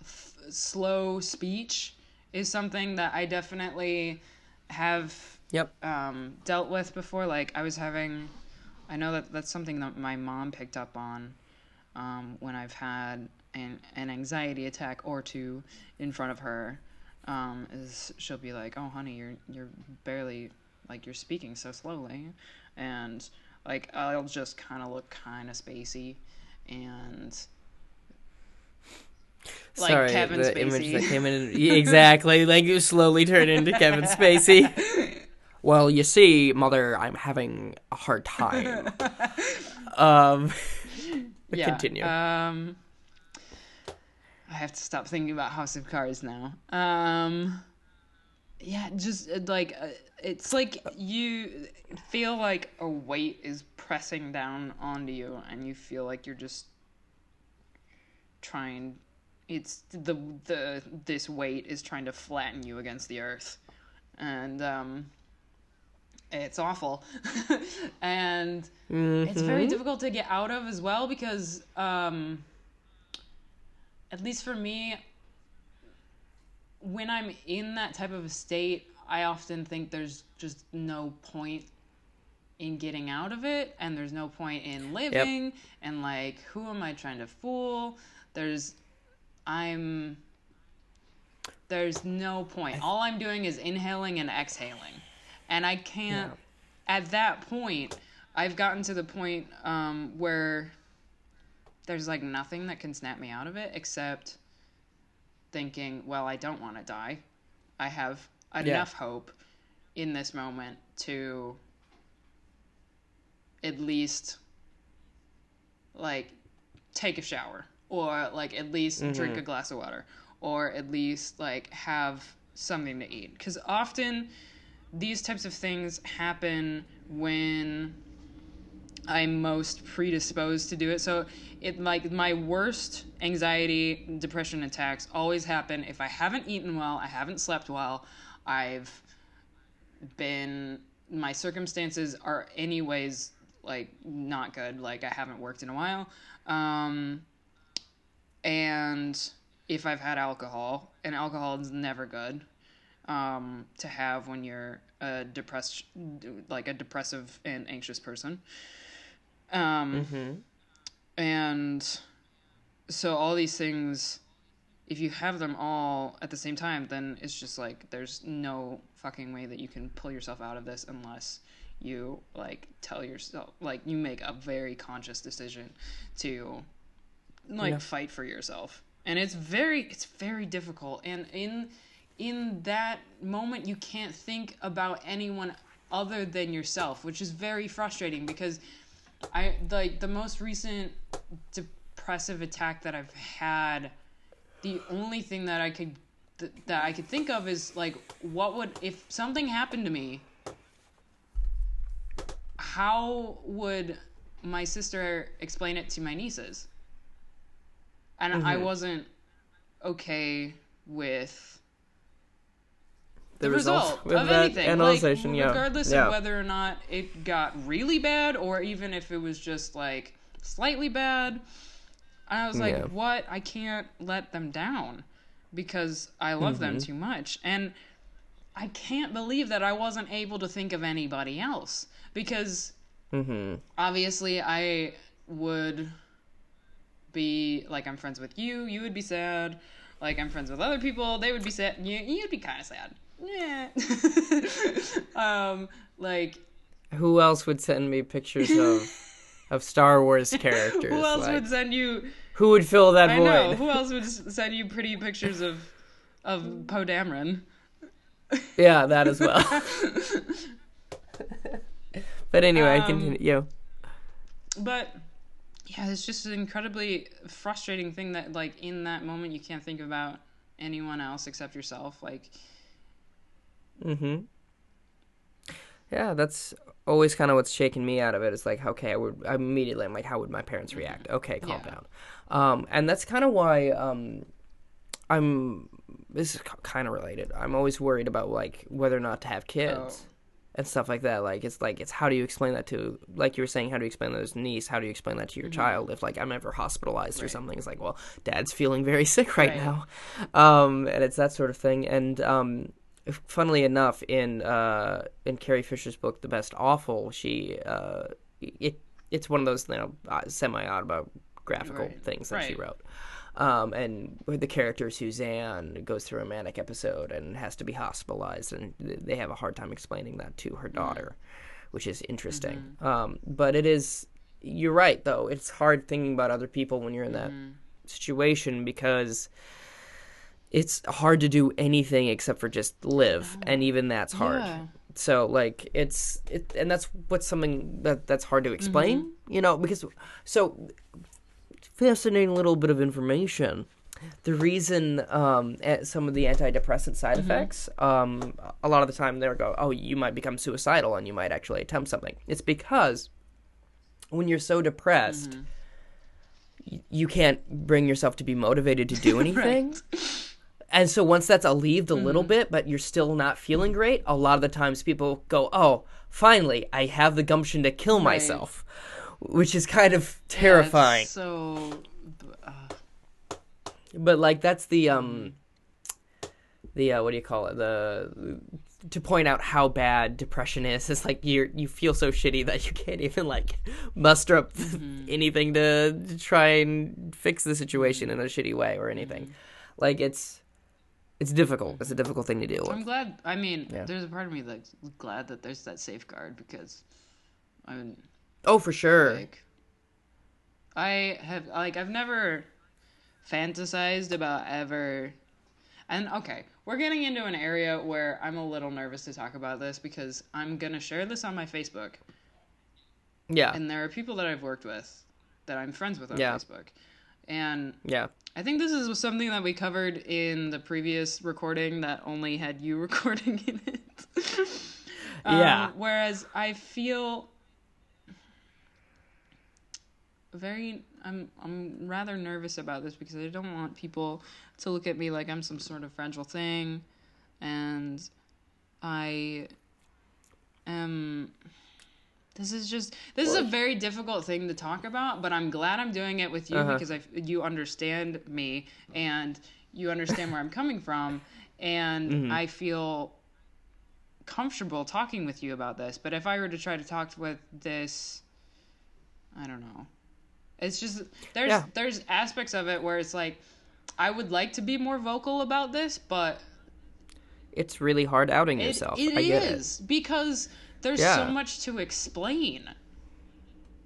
f- slow speech is something that i definitely have Yep. um, dealt with before. Like I was having, I know that that's something that my mom picked up on um, when I've had an, an anxiety attack or two in front of her. Um, is she'll be like, "Oh, honey, you're you're barely like you're speaking so slowly," and like I'll just kind of look kind of spacey and. Like Sorry, Kevin the Spacey. image that came in. Exactly, like you slowly turn into Kevin Spacey. Well, you see, mother, I'm having a hard time. um, but yeah. continue. Um, I have to stop thinking about House of Cards now. Um, yeah, just uh, like uh, it's like you feel like a weight is pressing down onto you, and you feel like you're just trying. It's the the this weight is trying to flatten you against the earth, and um, it's awful, and it's very difficult to get out of as well because um at least for me when i'm in that type of a state i often think there's just no point in getting out of it and there's no point in living and like who am i trying to fool there's i'm there's no point. All I'm doing is inhaling and exhaling. And I can't at that point I've gotten to the point um, where there's like nothing that can snap me out of it except thinking, well, I don't want to die. I have enough hope in this moment to at least like take a shower or like at least mm-hmm. drink a glass of water or at least like have something to eat. Because often these types of things happen when I'm most predisposed to do it. So it like my worst anxiety, depression attacks always happen if I haven't eaten well, I haven't slept well, I've been my circumstances are anyways like not good, like I haven't worked in a while. Um and if I've had alcohol, and alcohol is never good um, to have when you're a depressed, like a depressive and anxious person. Um, And so all these things, if you have them all at the same time, then it's just like there's no fucking way that you can pull yourself out of this unless you like tell yourself like you make a very conscious decision to like Yeah. fight for yourself. And it's very it's very difficult. And in in that moment you can't think about anyone other than yourself which is very frustrating because i like the most recent depressive attack that i've had the only thing that i could th- that i could think of is like what would if something happened to me how would my sister explain it to my nieces? And I mm-hmm. wasn't okay with the, result, with of that anything. analyzation, like, yeah. regardless Yeah. of whether or not it got really bad or even if it was just like slightly bad. I was like, Yeah. what? I can't let them down because I love them Mm-hmm. too much. And I can't believe that I wasn't able to think of anybody else because Mm-hmm. obviously I would be like I'm friends with you, you would be sad. Like I'm friends with other people, they would be sad. You, you'd be kind of sad. Yeah. um, like Who else would send me pictures of of Star Wars characters? who else Like, would send you? who would fill that I void? know who else would send you pretty pictures of of Poe Dameron. Yeah, that as well. but anyway, Um, continue. You. but yeah it's just an incredibly frustrating thing that like in that moment you can't think about anyone else except yourself like Mm-hmm. Yeah, that's always kind of what's shaking me out of it. It's like, okay, I would I'm immediately I'm like, how would my parents react? Okay, calm Mm-hmm. Yeah. down. Um, and that's kind of why um, I'm. This is kind of related. I'm always worried about like whether or not to have kids. Oh. And stuff like that. Like it's like it's how do you explain that to like you were saying, how do you explain that to his niece? How do you explain that to your child if like I'm ever hospitalized or Mm-hmm. Something? It's like, well, dad's feeling very sick right, Right. now. Um, and it's that sort of thing. And um funnily enough, in uh, in Carrie Fisher's book, The Best Awful, she uh, it it's one of those you know uh, semi autobiographical Right. things that she wrote. Um, and the character Suzanne goes through a manic episode and has to be hospitalized, and they have a hard time explaining that to her daughter, which is interesting. Um, but it is, you're right though. It's hard thinking about other people when you're in that situation because it's hard to do anything except for just live, and even that's hard. Yeah. So like it's it, and that's what's something that that's hard to explain, you know, because so fascinating little bit of information. The reason um, eh, some of the antidepressant side effects, um, a lot of the time they'll go, oh, you might become suicidal and you might actually attempt something. It's because when you're so depressed, y- you can't bring yourself to be motivated to do anything. And so once that's alleviated a little bit, but you're still not feeling great, a lot of the times people go, "Oh, finally, I have the gumption to kill myself," which is kind of terrifying. It's so uh, But like that's the um the uh, what do you call it? The to point out how bad depression is. It's like you you feel so shitty that you can't even like muster up anything to, to try and fix the situation in a shitty way or anything. Like it's it's difficult. It's a difficult thing to deal with. I'm glad. I mean, Yeah. there's a part of me that's glad that there's that safeguard because, I mean, Oh, for sure. like, I have like I've never fantasized about ever. And okay, we're getting into an area where I'm a little nervous to talk about this because I'm gonna share this on my Facebook, Yeah. and there are people that I've worked with that I'm friends with on Yeah. Facebook, and Yeah. I think this is something that we covered in the previous recording that only had you recording in it. Um, Yeah. Whereas I feel very I'm I'm rather nervous about this because I don't want people to look at me like I'm some sort of fragile thing and I am this is just this is a very difficult thing to talk about, but I'm glad I'm doing it with you Uh-huh. because I you understand me and you understand where I'm coming from and Mm-hmm. I feel comfortable talking with you about this. But if I were to try to talk with this I don't know. It's just there's Yeah. there's aspects of it where it's like I would like to be more vocal about this, but It's really hard outing it, yourself. it I get is because there's Yeah. so much to explain.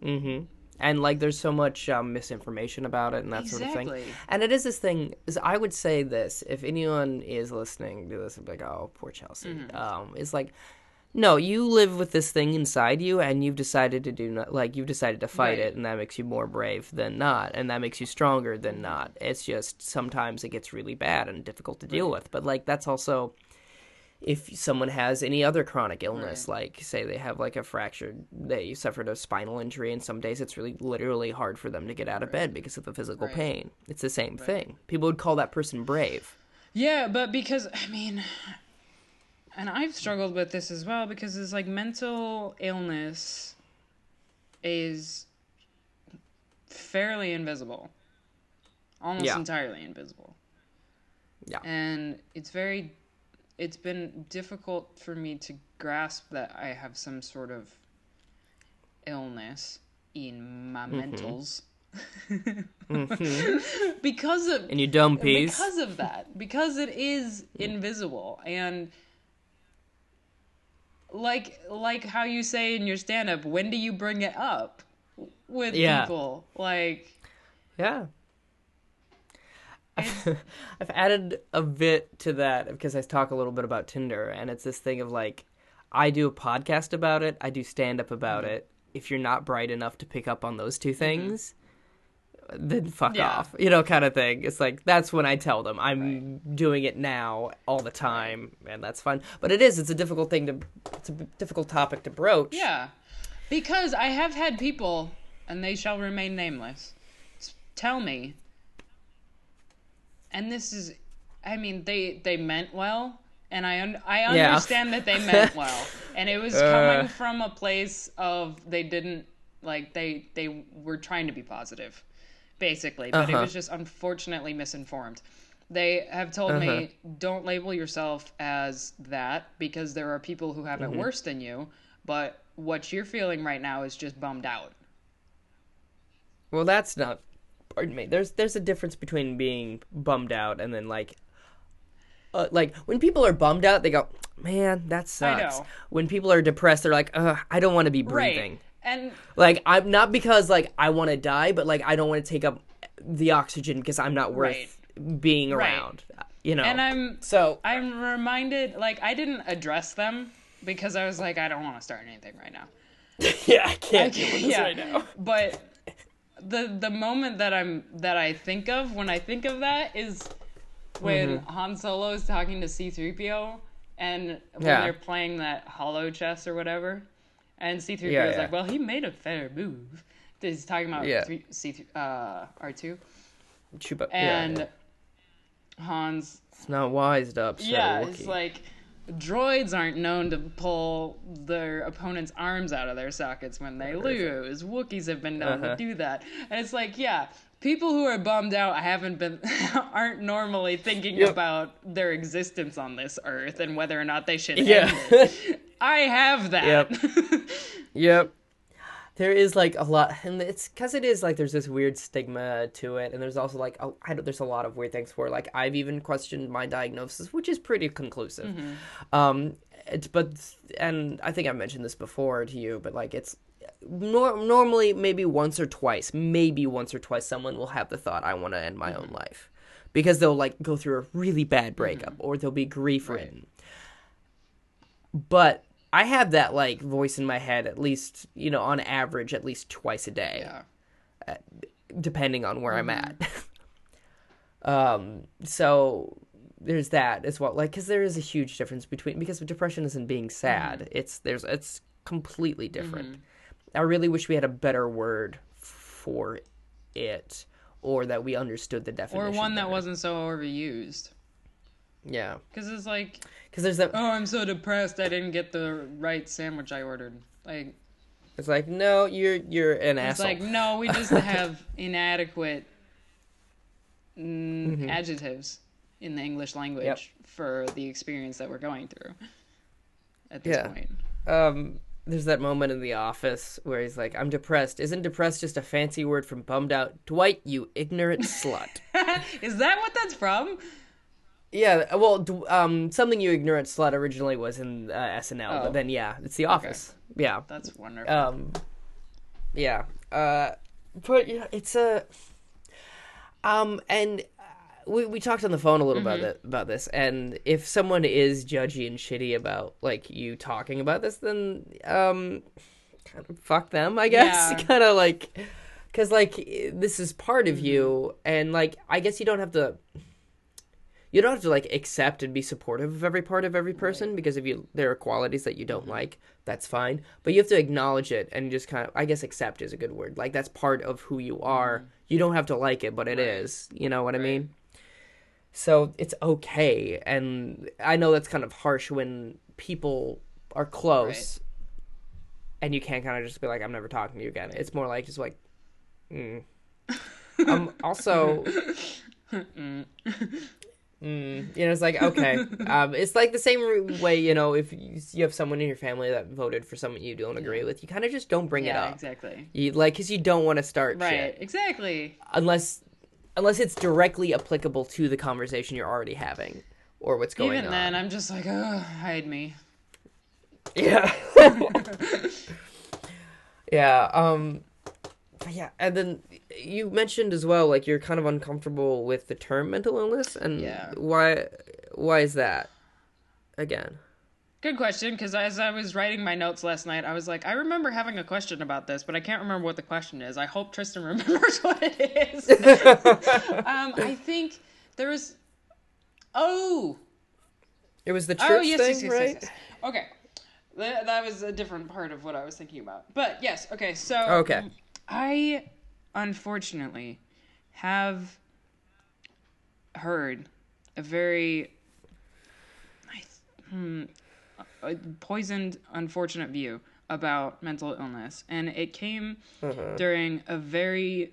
Mm-hmm. And like, there's so much um, misinformation about it and that sort of thing. And it is this thing. Is I would say this if anyone is listening to this, and be like, "Oh, poor Chelsea." Mm-hmm. Um, it's like, no, you live with this thing inside you, and you've decided to do not like you've decided to fight Right. it, and that makes you more brave than not, and that makes you stronger than not. It's just sometimes it gets really bad and difficult to deal with. But like, that's also if someone has any other chronic illness, like say they have like a fractured, they suffered a spinal injury, and some days it's really literally hard for them to get out of bed because of the physical Right. pain. It's the same thing. People would call that person brave. Yeah, but because I mean, and I've struggled with this as well because it's like mental illness is fairly invisible, almost Yeah. entirely invisible. Yeah. and it's very, it's been difficult for me to grasp that I have some sort of illness in my Mm-hmm. mentals. because of And you dumb peas. because of that because it is invisible and like like how you say in your stand up when do you bring it up with Yeah. people like Yeah. I've, I've added a bit to that because I talk a little bit about Tinder, and it's this thing of like, I do a podcast about it, I do stand up about Mm-hmm. it. If you're not bright enough to pick up on those two things, then fuck Yeah. off, you know, kind of thing. It's like that's when I tell them I'm doing it now all the time, and that's fun. But it is, it's a difficult thing to, it's a difficult topic to broach. yeah because i have had people and they shall remain nameless tell me and this is i mean they they meant well and i un- i Yeah. understand that they meant well and it was Uh. coming from a place of they didn't like they they were trying to be positive basically but it Uh-huh. was just unfortunately misinformed they have told me don't label yourself as that because there are people who have it worse than you but what you're feeling right now is just bummed out Well, that's not. Pardon me. There's there's a difference between being bummed out and then like, uh, like when people are bummed out, they go, "Man, that sucks." When people are depressed, they're like, "Ugh, I don't want to be breathing." right and Like I'm not because like I want to die, but like I don't want to take up the oxygen because I'm not worth being Right. around. You know. and i'm so I'm reminded, like, I didn't address them because I was like, I don't want to start anything right now. yeah, I can't with this yeah, right now. but the the moment that I'm that I think of when I think of that is when Mm-hmm. Han Solo is talking to C-3PO and when Yeah. they're playing that hollow chess or whatever, and C-3PO Yeah, is yeah. like, "Well, he made a fair move." He's talking about Yeah. three, C uh, R2 Chupa- and Hans it's not wised up. Sir Yeah, it's like droids aren't known to pull their opponent's arms out of their sockets when they lose. Wookiees have been known Uh-huh. to do that. And it's like, yeah, people who are bummed out haven't been aren't normally thinking Yep. about their existence on this earth and whether or not they should Yeah. I have that. Yep. Yep. There is like a lot and it's because it is like there's this weird stigma to it and there's also like a, I don't, there's a lot of weird things where like i've even questioned my diagnosis which is pretty conclusive. Mm-hmm. Um it's but and i think i mentioned this before to you but like it's nor- normally maybe once or twice maybe once or twice someone will have the thought i want to end my own mm-hmm. life. Because they'll like go through a really bad breakup mm-hmm. or they'll be grief ridden. But I have that like voice in my head at least, you know, on average at least twice a day, Yeah. Uh, depending on where I'm mm-hmm. at. um, so there's that as well, like because there is a huge difference between because depression isn't being sad; mm-hmm. it's there's it's completely different. Mm-hmm. I really wish we had a better word for it, or that we understood the definition. Or one that wasn't so overused. Yeah, Because it's like, because there's that. oh, I'm so depressed I didn't get the right sandwich I ordered. Like, It's like no, you're you're an it's asshole. like, no, we just have inadequate mm, adjectives in the English language Yep. for the experience that we're going through at this Yeah. point. um there's that moment in the office where he's like i'm depressed isn't depressed just a fancy word from bummed out dwight you ignorant slut Is that what that's from? Yeah well d- um something you ignorant slut originally was in uh, snl Oh. but then yeah it's the office yeah That's wonderful. um yeah uh but yeah it's a um and uh, we, we talked on the phone a little about Mm-hmm. that about this and if someone is judgy and shitty about like you talking about this then um kind of fuck them i guess Yeah. kind of like because like this is part of you Mm-hmm. and like i guess you don't have to you don't have to like accept and be supportive of every part of every person because if you there are qualities that you don't Mm-hmm. like that's fine. But you have to acknowledge it and just kind of i guess accept is a good word. Like that's part of who you are. You don't have to like it but it is. you know what i Mm-hmm. Mean? So it's okay. And i know that's kind of harsh when people are close and you can't kind of just be like i'm never talking to you again. It's more like just like mm. um also Mm, you know, it's like okay. Um, it's like the same way, you know, if you, you have someone in your family that voted for someone you don't agree with, you kind of just don't bring it up. exactly. You like because you don't want to start Right, shit exactly. unless unless it's directly applicable to the conversation you're already having or what's going Even on. Even then, I'm just like, oh, hide me. Yeah. yeah. Um. But Yeah, and then you mentioned as well, like you're kind of uncomfortable with the term mental illness, and Yeah. why? Why is that? Again. Good question, because as I was writing my notes last night, I was like, I remember having a question about this, but I can't remember what the question is. I hope Tristan remembers what it is. um, I think there was. Oh, It was the church oh yes, thing, yes, yes, right? yes, yes. Okay, that, that was a different part of what I was thinking about. But yes, okay. So Okay. I unfortunately have heard a very hmm, a poisoned, unfortunate view about mental illness, and it came during a very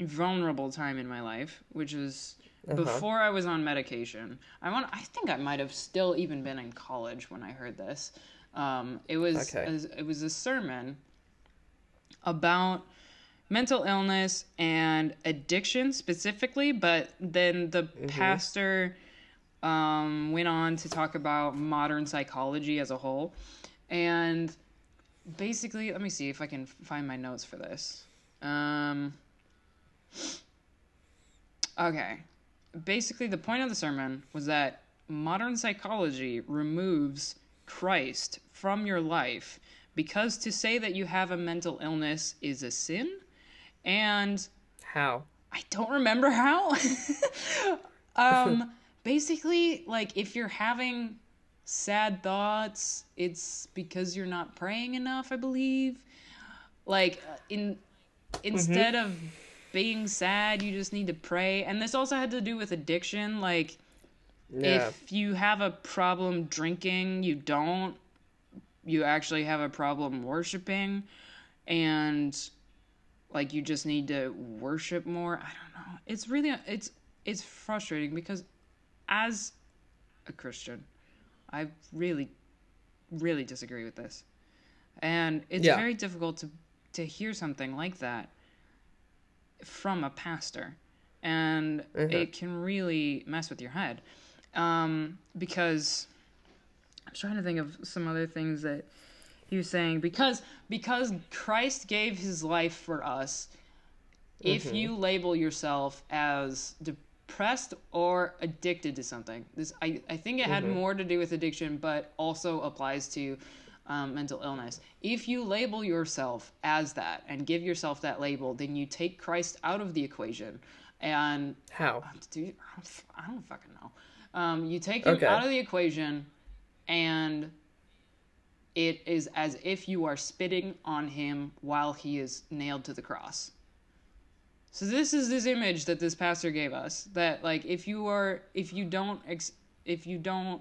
vulnerable time in my life, which was before I was on medication. I want. I think I might have still even been in college when I heard this. Um, it was Okay. a, it was a sermon about mental illness and addiction specifically, but then the pastor um, went on to talk about modern psychology as a whole. And basically, let me see if I can find my notes for this. Um, okay. Basically, the point of the sermon was that modern psychology removes Christ from your life because to say that you have a mental illness is a sin. And How? I don't remember how. um, basically, like if you're having sad thoughts, it's because you're not praying enough. I believe. Like uh, in instead of being sad, you just need to pray. And this also had to do with addiction. Like Yeah. if you have a problem drinking, you don't. You actually have a problem worshiping, and like you just need to worship more. I don't know. It's really it's it's frustrating because as a Christian, I really really disagree with this. and it's Yeah. very difficult to to hear something like that from a pastor, and it can really mess with your head, um, because I was trying to think of some other things that he was saying because because Christ gave his life for us. If you label yourself as depressed or addicted to something, this I, I think it had more to do with addiction, but also applies to um, mental illness. If you label yourself as that and give yourself that label, then you take Christ out of the equation, and How? dude, I don't, I don't fucking know. Um, you take him Okay. out of the equation, and it is as if you are spitting on him while he is nailed to the cross. So this is this image that this pastor gave us that like if you are if you don't ex- if you don't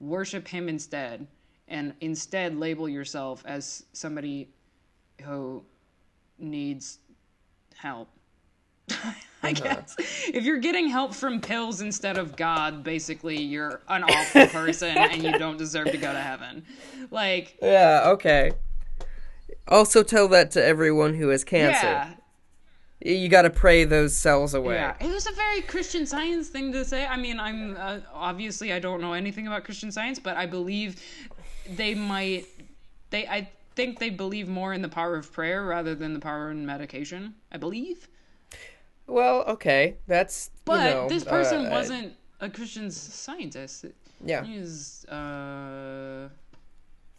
worship him instead and instead label yourself as somebody who needs help I guess if you're getting help from pills instead of God, basically you're an awful person and you don't deserve to go to heaven. Like, Yeah, okay. Also tell that to everyone who has cancer. yeah, You got to pray those cells away. yeah. It was a very Christian Science thing to say. I mean, I'm uh, obviously I don't know anything about Christian Science, but I believe they might. They I think they believe more in the power of prayer rather than the power in medication. I believe. Well, okay. That's you But know, this person uh, wasn't a Christian scientist. Yeah. He was uh,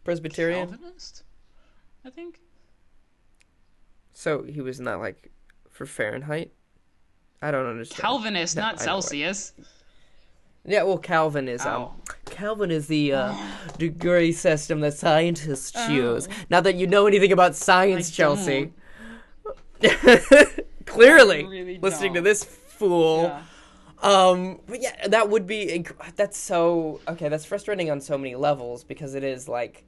Presbyterian. Calvinist, I think. So he was not like for Fahrenheit. I don't understand. Calvinist, No, not Celsius. Yeah, well, Calvin is um, Oh. Calvin is the uh, degree system that scientists use. Not that you know anything about science, I Chelsea. Clearly, really listening to this fool. Yeah. Um, but yeah, that would be inc- that's so okay. That's frustrating on so many levels because it is like,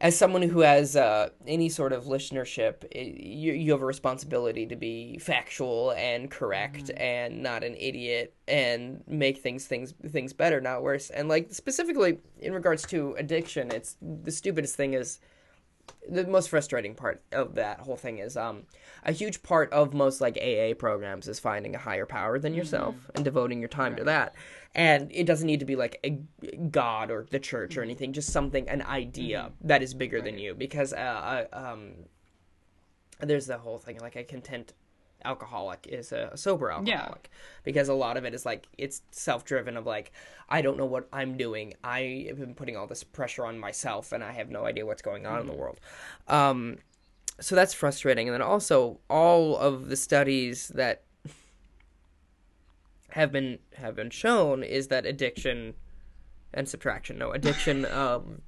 as someone who has uh, any sort of listenership, it, you you have a responsibility to be factual and correct and not an idiot and make things things things better, not worse. And like specifically in regards to addiction, it's the stupidest thing is the most frustrating part of that whole thing is um a huge part of most like AA programs is finding a higher power than yourself and devoting your time to that. And it doesn't need to be like a god or the church or anything, just something an idea that is bigger than you. Because uh, uh um there's the whole thing like a content alcoholic is a sober alcoholic. Because a lot of it is like it's self-driven of like i don't know what i'm doing. I have been putting all this pressure on myself and i have no idea what's going on in the world. Um so that's frustrating. And then also all of the studies that have been have been shown is that addiction and subtraction no addiction um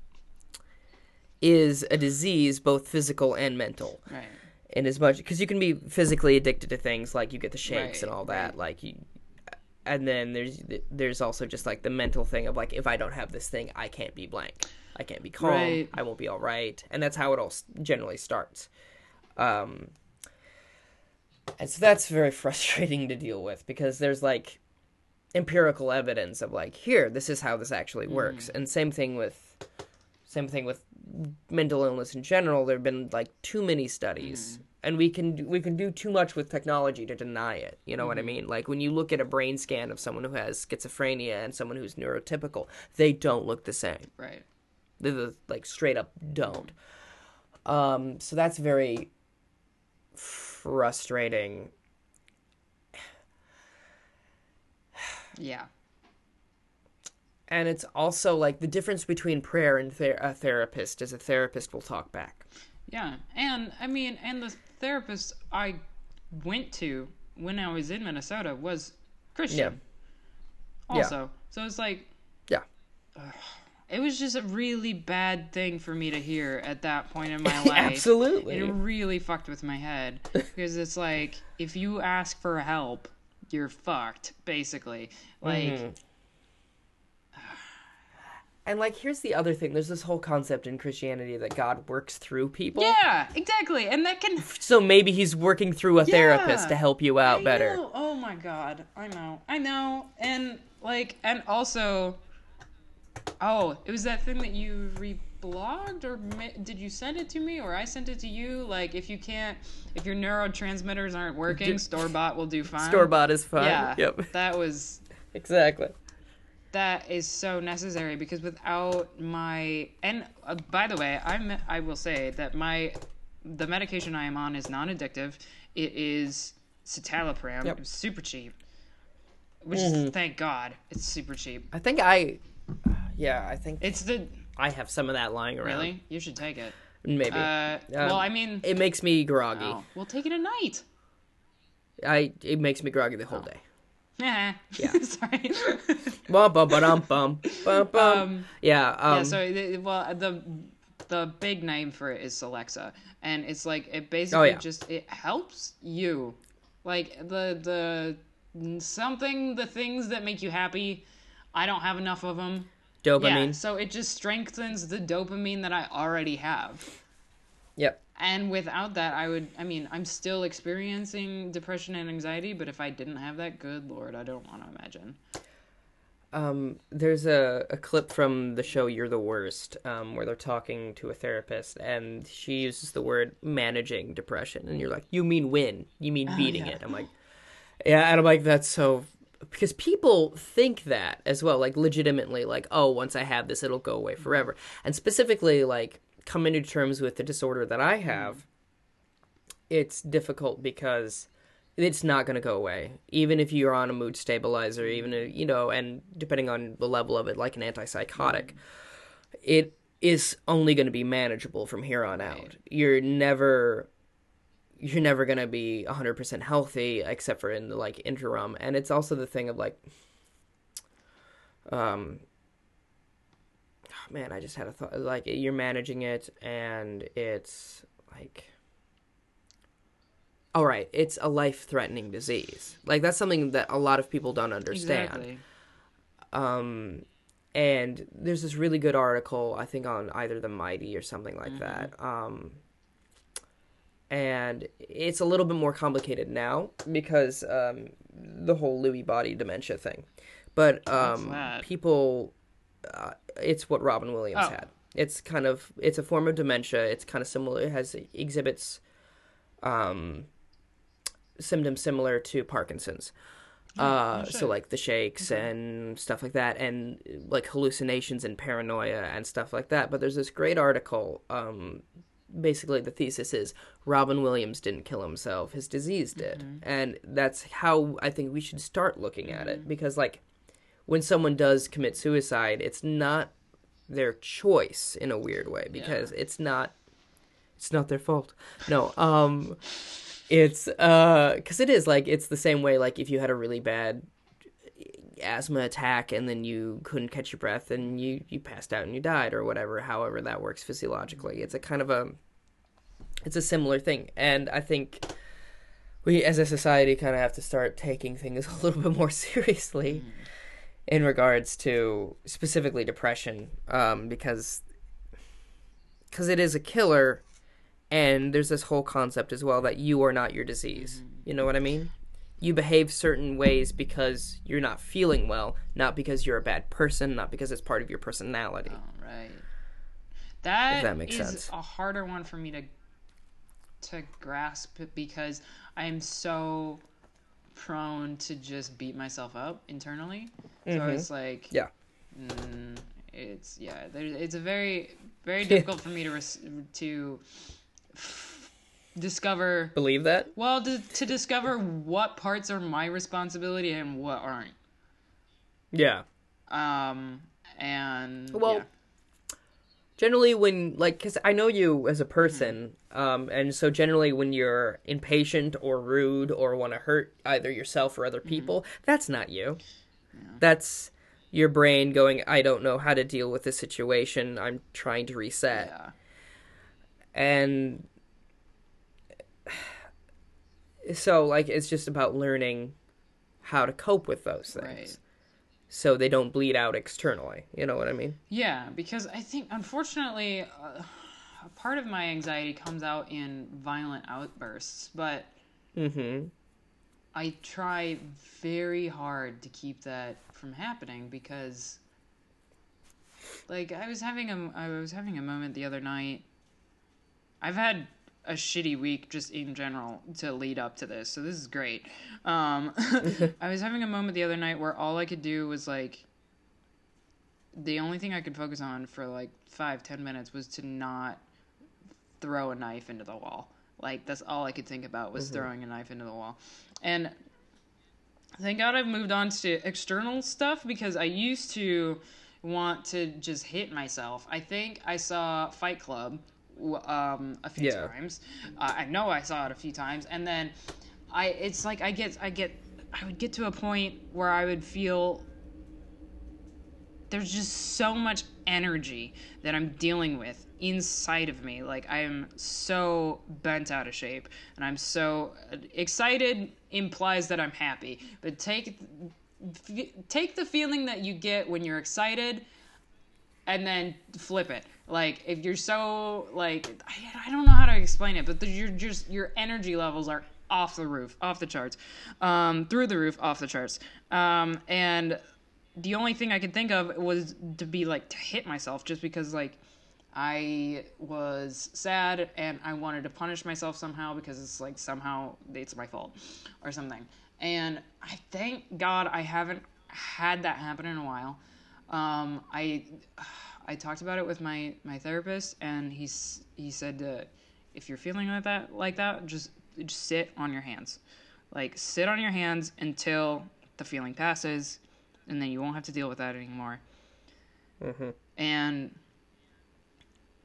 is a disease both physical and mental. Right. in as much because you can be physically addicted to things like you get the shakes and all that like you and then there's there's also just like the mental thing of like if i don't have this thing i can't be blank i can't be calm. Right. i won't be all right. And that's how it all generally starts. Um and so that's very frustrating to deal with because there's like empirical evidence of like here this is how this actually mm. works. And same thing with same thing with mental illness in general. There have been like too many studies. Mm. And we can do, we can do too much with technology to deny it. You know what i mm-hmm. mean? Like when you look at a brain scan of someone who has schizophrenia and someone who's neurotypical they don't look the same. Right. Like straight up don't um so that's very frustrating Yeah. and it's also like the difference between prayer and ther- a therapist is a therapist will talk back Yeah. And I mean, and the therapist I went to when I was in Minnesota was Christian. Yeah. Also. So it's like yeah it was just a really bad thing for me to hear at that point in my life. absolutely It really fucked with my head because it's like if you ask for help, you're fucked basically. Like Mm-hmm. And like, here's the other thing: there's this whole concept in Christianity that God works through people. yeah, exactly. And that can So maybe He's working through a therapist to help you out I better. know. Oh my god. I know. I know. And like and also Oh, it was that thing that you reblogged, or ma- did you send it to me or I sent it to you? Like if you can't, if your neurotransmitters aren't working, store bought will do fine. Store bought is fine. Yeah. Yep. That was Exactly. that is so necessary because without my and uh, by the way i'm i will say that my the medication i am on is non-addictive it is citalopram Yep. it's super cheap which is thank god it's super cheap I think I. Yeah, I think it's the I have some of that lying around. really you should take it Maybe. uh well i mean it makes me groggy. oh, we'll take it at night I it makes me groggy the whole day. yeah Yeah. sorry Bum bum bum bum bum bum. um Yeah. Um, yeah, so the, well, the the big name for it is Celexa, and it's like it basically Oh, yeah. just it helps you, like the the something the things that make you happy. I don't have enough of them. Yeah, dopamine. so it just strengthens the dopamine that I already have. Yep. And without that, I would. I mean, I'm still experiencing depression and anxiety, but if I didn't have that, good lord, I don't want to imagine. Um, there's a, a clip from the show You're the Worst, um, where they're talking to a therapist, and she uses the word managing depression, and you're like, you mean win? You mean beating yeah. it? I'm like, yeah, and I'm like, that's so because people think that as well, like legitimately, like, oh, once I have this, it'll go away forever, and specifically, like coming to terms with the disorder that I have, it's difficult because it's not going to go away. Even if you're on a mood stabilizer even if, you know and depending on the level of it like an antipsychotic it is only going to be manageable from here on out. You're never you're never going to be 100% healthy except for in the like interim and it's also the thing of like um oh, man i just had a thought like you're managing it and it's like all right, it's a life-threatening disease. Like that's something that a lot of people don't understand. Exactly. Um, and there's this really good article I think on either the Mighty or something like that. Um, and it's a little bit more complicated now because um, the whole Lewy body dementia thing. But um, people, uh, it's what Robin Williams Oh. had. It's kind of it's a form of dementia. It's kind of similar. It has exhibits um, symptoms similar to Parkinson's. Uh, so like the shakes and stuff like that, and like hallucinations and paranoia and stuff like that. But there's this great article. Um, basically, the thesis is Robin Williams didn't kill himself; his disease did, and that's how I think we should start looking at it. Because like when someone does commit suicide, it's not their choice in a weird way because it's not it's not their fault. No, um it's uh cuz it is like it's the same way like if you had a really bad asthma attack and then you couldn't catch your breath and you you passed out and you died or whatever however that works physiologically. It's a kind of a it's a similar thing. And I think we as a society kind of have to start taking things a little bit more seriously in regards to specifically depression um, because because it is a killer and there's this whole concept as well that you are not your disease. You know what i mean you behave certain ways because you're not feeling well not because you're a bad person not because it's part of your personality All right. That, that makes is sense. a harder one for me to to grasp because I am so prone to just beat myself up internally. So it's like yeah mm, it's yeah, there, it's a very very difficult for me to res- to discover believe that? Well to, to discover what parts are my responsibility and what aren't. yeah. Um and Well, yeah. generally when like because i know you as a person um and so generally when you're impatient or rude or want to hurt either yourself or other people that's not you. That's your brain going i don't know how to deal with this situation. I'm trying to reset. Yeah. and so like it's just about learning how to cope with those things Right. so they don't bleed out externally you know what i mean Yeah, because I think unfortunately, uh, a part of my anxiety comes out in violent outbursts, but mm-hmm I try very hard to keep that from happening because like I was having a I was having a moment the other night. I've had a shitty week just in general to lead up to this, so this is great. Um, I was having a moment the other night where all I could do was like. The only thing I could focus on for like five ten minutes was to not throw a knife into the wall. Like that's all I could think about was throwing a knife into the wall, and thank God I've moved on to external stuff because I used to want to just hit myself. I think I saw Fight Club um, a few Yeah. times. Uh, I know I saw it a few times, and then I it's like I get I get I would get to a point where I would feel there's just so much energy that I'm dealing with inside of me. Like I am so bent out of shape, and I'm so excited implies that I'm happy. But take take the feeling that you get when you're excited, and then flip it. Like if you're so like I, I don't know how to explain it, but the, you're just your energy levels are off the roof, off the charts, um, through the roof, off the charts, um, and the only thing I could think of was to be like to hit myself just because like I was sad and I wanted to punish myself somehow because it's like somehow it's my fault or something. And I thank God I haven't had that happen in a while. Um, I I talked about it with my my therapist and he's he said if you're feeling like that like that just just sit on your hands. Like sit on your hands until the feeling passes and then you won't have to deal with that anymore. Mm-hmm. And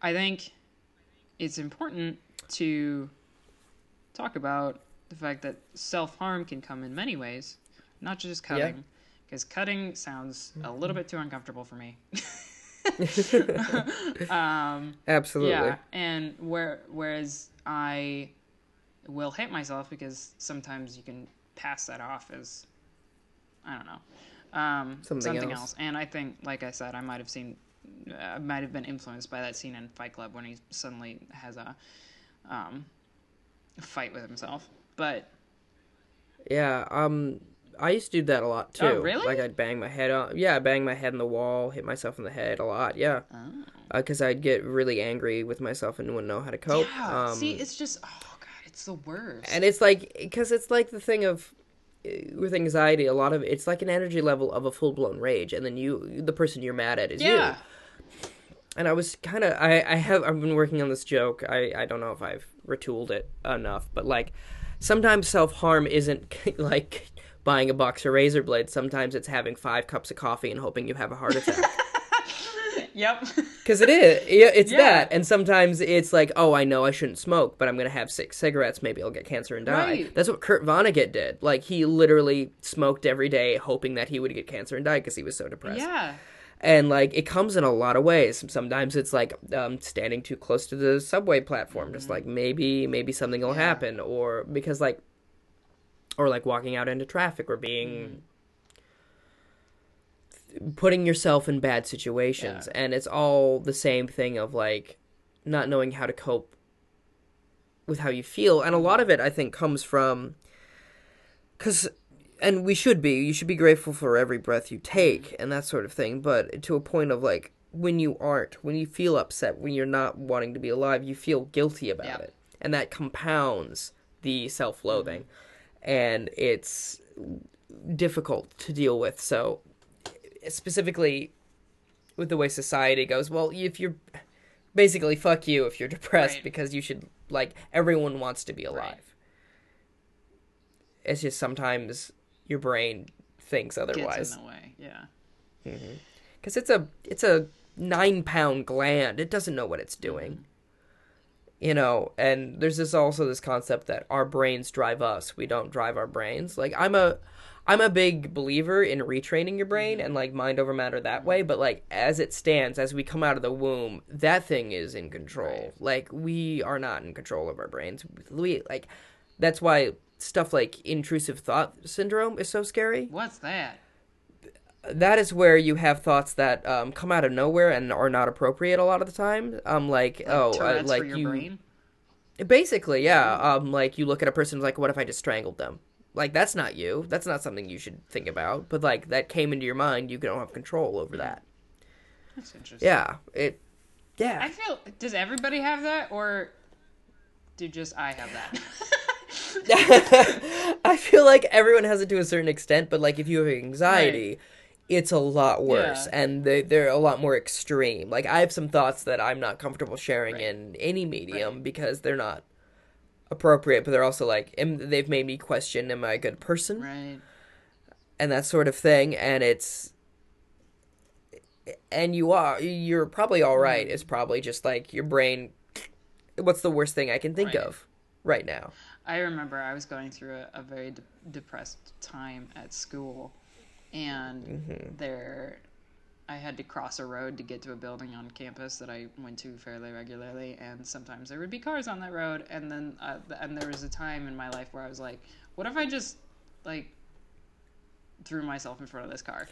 I think it's important to talk about the fact that self harm can come in many ways, not just cutting, because cutting sounds a little mm-hmm. bit too uncomfortable for me. Absolutely. Yeah, and where whereas I will hit myself because sometimes you can pass that off as I don't know um, Something else. else. And I think, like I said, I might have seen, I might have been influenced by that scene in Fight Club when he suddenly has a um, fight with himself. But Yeah, um, I used to do that a lot too. Oh, really? Like I'd bang my head on, yeah, bang my head in the wall, hit myself in the head a lot. Yeah, Oh. because I'd get really angry with myself and wouldn't know how to cope. yeah, um, see, it's just oh god, it's the worst. and it's like because it's like the thing of uh, with anxiety, a lot of it's like an energy level of a full blown rage, and then you, the person you're mad at, is you. yeah, and I was kind of I I have I've been working on this joke. I I don't know if I've retooled it enough, but like sometimes self harm isn't like buying a box of razor blades. Sometimes it's having five cups of coffee and hoping you have a heart attack. yep, Because it is, yeah, it's Yeah. that. And sometimes it's like, oh, I know I shouldn't smoke, but I'm gonna have six cigarettes. Maybe I'll get cancer and die. Right. That's what Kurt Vonnegut did. Like he literally smoked every day, hoping that he would get cancer and die because he was so depressed yeah, and like it comes in a lot of ways sometimes it's like um, standing too close to the subway platform just like maybe maybe something will Mm-hmm. Yeah. happen or because like or like walking out into traffic or being mm. putting yourself in bad situations. Yeah. and it's all the same thing of like not knowing how to cope with how you feel. And a lot of it i think comes from because and we should be you should be grateful for every breath you take and that sort of thing. But to a point of like when you aren't when you feel upset when you're not wanting to be alive you feel guilty about Yeah. it. And that compounds the self-loathing mm. And it's difficult to deal with. So specifically with the way society goes well if you're basically fuck you if you're depressed Right. because you should like everyone wants to be alive. It's just sometimes your brain thinks gets otherwise in the way. Yeah, mm-hmm. because it's a it's a nine pound gland. It doesn't know what it's doing mm-hmm. You know and there's this also this concept that our brains drive us. We don't drive our brains. Like i'm a i'm a big believer in retraining your brain mm-hmm. and like mind over matter that way. But like as it stands as we come out of the womb that thing is in control. Right. like we are not in control of our brains. We like that's why stuff like intrusive thought syndrome is so scary. What's that? That is where you have thoughts that um, come out of nowhere and are not appropriate a lot of the time. Um, like, oh, uh, like for your you, brain. basically, yeah. Um, like you look at a person like, what if I just strangled them? Like that's not you. That's not something you should think about. But like that came into your mind, you don't have control over that. That's interesting. Yeah, it. Yeah. I feel. Does everybody have that, or do just I have that? I feel like everyone has it to a certain extent, but like if you have anxiety, it's a lot worse, Yeah. and they they're a lot more extreme. Like I have some thoughts that I'm not comfortable sharing Right. in any medium Right. because they're not appropriate, but they're also like am, they've made me question: Am I a good person? right. and that sort of thing and it's and you are you're probably all right Mm-hmm. it's probably just like your brain what's the worst thing i can think Right. of right now I remember I was going through a, a very de- depressed time at school, and Mm-hmm. there, I had to cross a road to get to a building on campus that I went to fairly regularly, and sometimes there would be cars on that road, and then uh, and there was a time in my life where I was like, what if I just like threw myself in front of this car?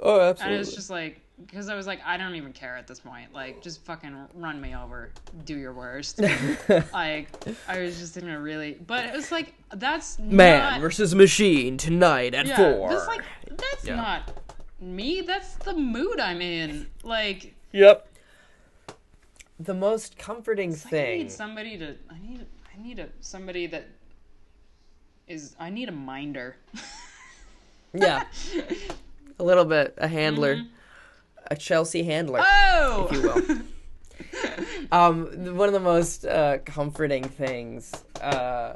oh And absolutely it was just like, because I was like, I don't even care at this point. Like, just fucking run me over. Do your worst. like, I was just in a really, but it was like, that's man not, versus machine tonight at yeah, four That's like, that's Yeah. not me. That's the mood I'm in. Like, yep the most comforting thing I need somebody to. I need. I need a somebody that is. I need a minder. yeah a little bit a handler mm-hmm. A chelsea handler Oh. if you will. um, one of the most uh, comforting things uh,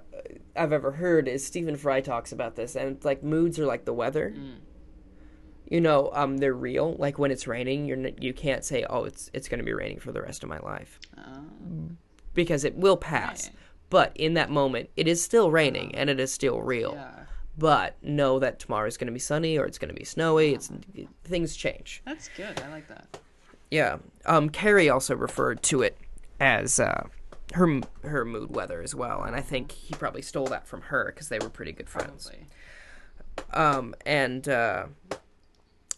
I've ever heard is Stephen Fry talks about this, and like moods are like the weather. You know, um, they're real. Like when it's raining, you're n- you can't say, "Oh, it's it's going to be raining for the rest of my life," because it will pass. Right. But in that moment, it is still raining, and it is still real. yeah. But know that tomorrow is going to be sunny or it's going to be snowy. It's things change. That's good. I like that. Yeah. Um, Carrie also referred to it as uh, her her mood weather as well, and I think he probably stole that from her because they were pretty good friends. Probably. Um, and uh,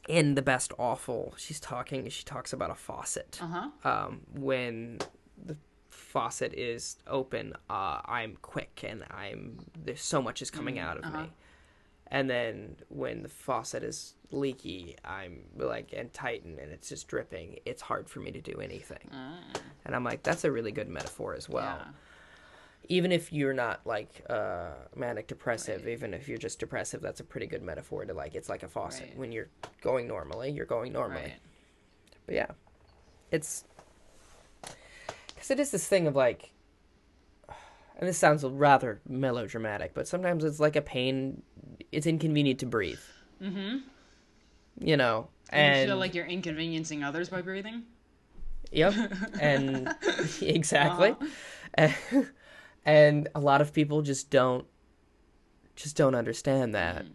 in the best awful, she's talking. She talks about a faucet. Uh huh. Um, when the faucet is open, uh, I'm quick and I'm there's so much is coming out of me. And then when the faucet is leaky, I'm like and tighten and it's just dripping. It's hard for me to do anything. And I'm like, that's a really good metaphor as well. yeah. Even if you're not like uh, manic depressive, even if you're just depressive, that's a pretty good metaphor to like. It's like a faucet. Right. When you're going normally, you're going normally. Right. But yeah, it's because it is this thing of like, and this sounds rather melodramatic, but sometimes it's like a pain. It's inconvenient to breathe. Mm-hmm. You know, and you feel like you're inconveniencing others by breathing. Yep. And exactly. Uh-huh. And, a lot of people just don't just don't understand that.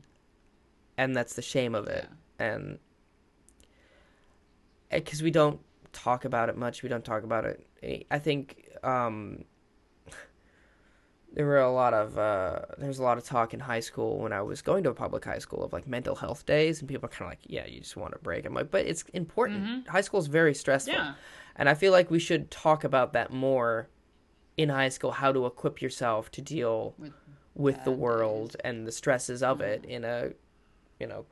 And that's the shame of it. And cuz we don't talk about it much, we don't talk about it. I think um there were a lot of uh, there was a lot of talk in high school when I was going to a public high school of like mental health days, and people are kind of like, "Yeah, you just want a break." I'm like, "But it's important. High school is very stressful, Yeah. and I feel like we should talk about that more in high school. How to equip yourself to deal With with the world and the stresses of it in a you know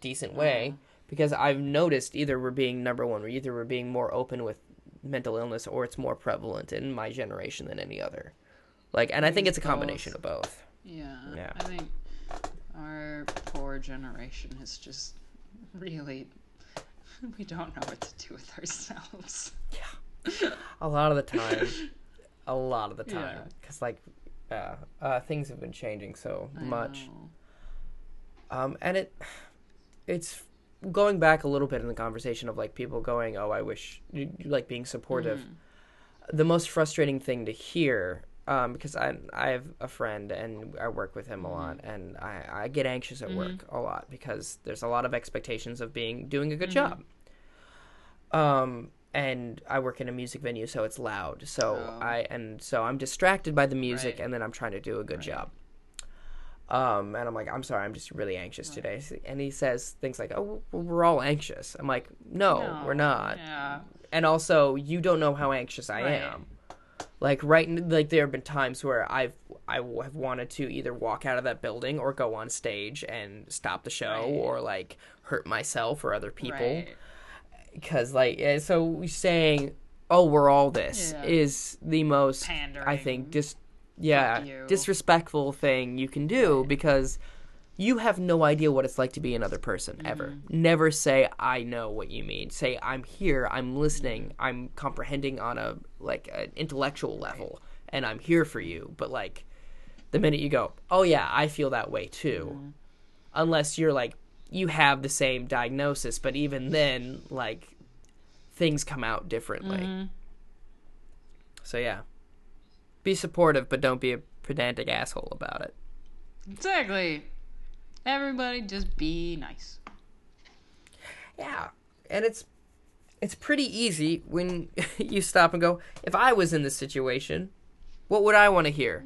decent way. Because I've noticed either we're being number one, or either we're being more open with mental illness, or it's more prevalent in my generation than any other. Like, and I think it's a both. combination of both. Yeah. Yeah. I think our poor generation is just really we don't know what to do with ourselves. Yeah. a lot of the time, a lot of the time, because like, uh, uh, things have been changing so I much. know. Um, and it, it's going back a little bit in the conversation of like people going, "Oh, I wish," you- you like being supportive. Mm-hmm. The most frustrating thing to hear, um, because I I have a friend and I work with him a lot, Mm-hmm. and I I get anxious at work a lot because there's a lot of expectations of being doing a good Mm-hmm. job. Um. And I work in a music venue, so it's loud. So Oh. I and so I'm distracted by the music, Right. and then I'm trying to do a good job. Um, and I'm like, I'm sorry, I'm just really anxious today. And he says things like, "Oh, we're all anxious." I'm like, "No, No, we're not." Yeah. And also, you don't know how anxious I Right. am. Like right, like there have been times where I've I have wanted to either walk out of that building or go on stage and stop the show Right. or like hurt myself or other people. Right. because like eh, so saying oh we're all this Yeah. is the most i think just yeah disrespectful thing you can do because you have no idea what it's like to be another person Mm-hmm. ever never say i know what you mean say i'm here i'm listening Mm-hmm. i'm comprehending on a like an intellectual level and i'm here for you but like the minute you go oh yeah i feel that way too Mm-hmm. unless you're like you have the same diagnosis but even then like things come out differently Mm-hmm. so yeah be supportive but don't be a pedantic asshole about it Exactly. Everybody just be nice. yeah and it's it's pretty easy when you stop and go if i was in this situation what would i want to hear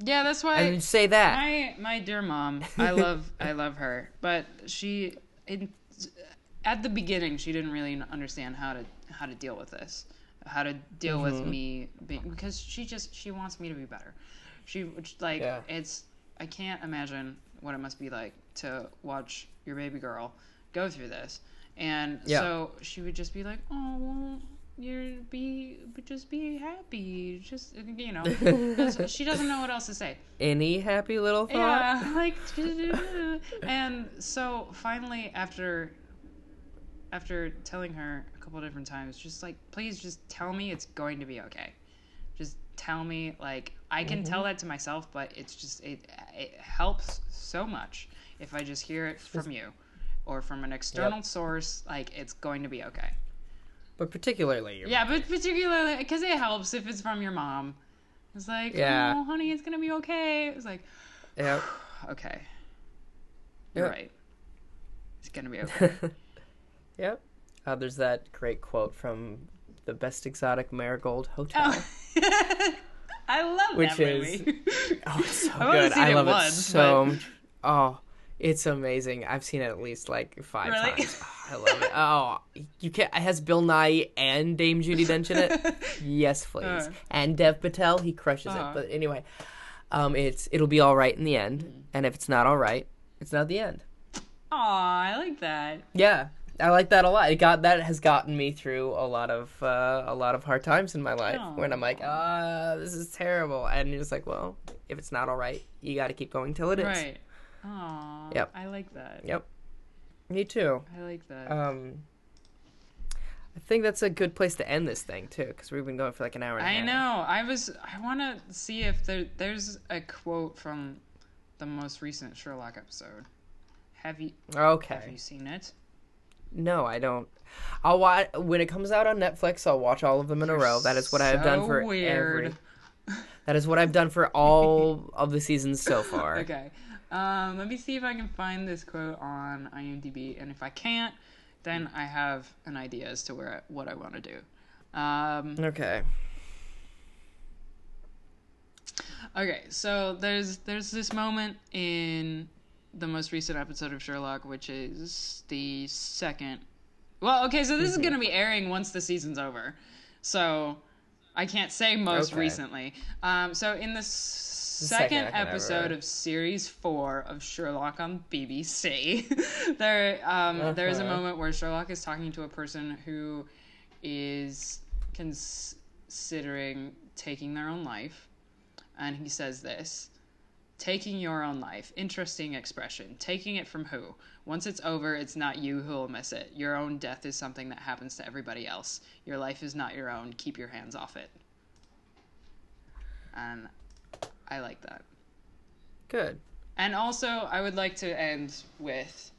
Yeah, that's why and say that my my dear mom, I love I love her, but she in, at the beginning she didn't really understand how to how to deal with this, how to deal with Mm-hmm. me being because she just she wants me to be better. She which, like Yeah. it's I can't imagine what it must be like to watch your baby girl go through this. And Yeah. so she would just be like, "Oh, well, you're be just be happy, just you know." she doesn't know what else to say. any happy little thought Yeah, like, and so finally, after after telling her a couple different times, just like, please, just tell me it's going to be okay. Just tell me, like, I can tell that to myself, but it's just it it helps so much if I just hear it from you or from an external source. Like, it's going to be okay. but particularly your Yeah, but particularly because it helps if it's from your mom. It's like, Yeah. oh, honey, it's gonna be okay. It's like, yeah okay. You're Yeah. right. It's gonna be okay. Yep. Uh, there's that great quote from the Best Exotic Marigold Hotel. oh. I love Which that is- movie. Oh, it's so good. I love it once, so but- much. Oh, it's amazing. I've seen it at least like five Really? times. Oh, I love it. Oh, you can not It has Bill Nighy and Dame Judi Dench in it. yes, please. Uh. and Dev Patel. He crushes Uh-huh. it. But anyway, um, it's it'll be all right in the end. And if it's not all right, it's not the end. Aw, I like that. Yeah, I like that a lot. It got that has gotten me through a lot of uh, a lot of hard times in my life when I'm like, ah, this is terrible, and you're just like, well, if it's not all right, you got to keep going till it is. Right. Aw. Yep. I like that. Yep. Me too. I like that. Um, I think that's a good place to end this thing too, because we've been going for like an hour. And a I half. know. I was. I want to see if there, there's a quote from the most recent Sherlock episode. Have you Okay. Have you seen it? No, I don't. I'll watch when it comes out on Netflix. I'll watch all of them in a row. That is what I have done for weird. every. That is what I've done for all of the seasons so far. Okay. Um, let me see if I can find this quote on IMDb, and if I can't, then I have an idea as to where what I want to do. Um, Okay. okay, so there's there's this moment in the most recent episode of Sherlock, which is the second. Well, okay, so this is going to be airing once the season's over, so I can't say most Okay. recently. Um, so in the s- second second episode ever- of series four of Sherlock on BBC, there um, there is a Uh-huh. moment where Sherlock is talking to a person who is considering taking their own life, and he says this. Taking your own life. Interesting expression. Taking it from who? Once it's over, it's not you who will miss it. Your own death is something that happens to everybody else. Your life is not your own. Keep your hands off it. And I like that. Good. And also, I would like to end with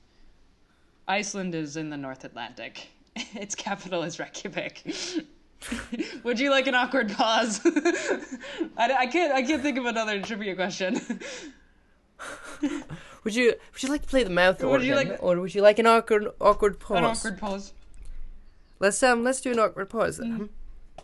Iceland is in the North Atlantic. Its capital is Reykjavik. would you like an awkward pause? I, I can't. I can't think of another trivia question. Would you would you like to play the mouth Would organ, you like- or would you like an awkward awkward pause? An awkward pause. Let's um let's do an awkward pause then. Mm.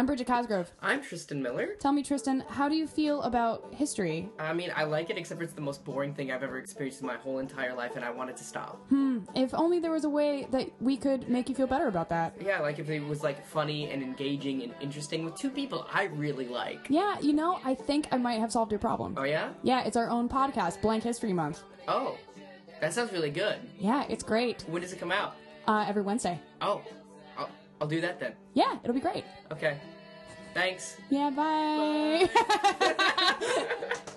I'm Bridget Cosgrove. I'm Tristan Miller. Tell me, Tristan, how do you feel about history? I mean, I like it, except it's the most boring thing I've ever experienced in my whole entire life, and I want it to stop. Hmm. If only there was a way that we could make you feel better about that. Yeah, like if it was like funny and engaging and interesting with two people I really like. Yeah, you know, I think I might have solved your problem. Oh yeah? Yeah, it's our own podcast, Blank History Month. Oh, that sounds really good. Yeah, it's great. When does it come out? Uh, every Wednesday. Oh, I'll, I'll do that then. Yeah, it'll be great. Okay. Thanks. Yeah, bye. Death.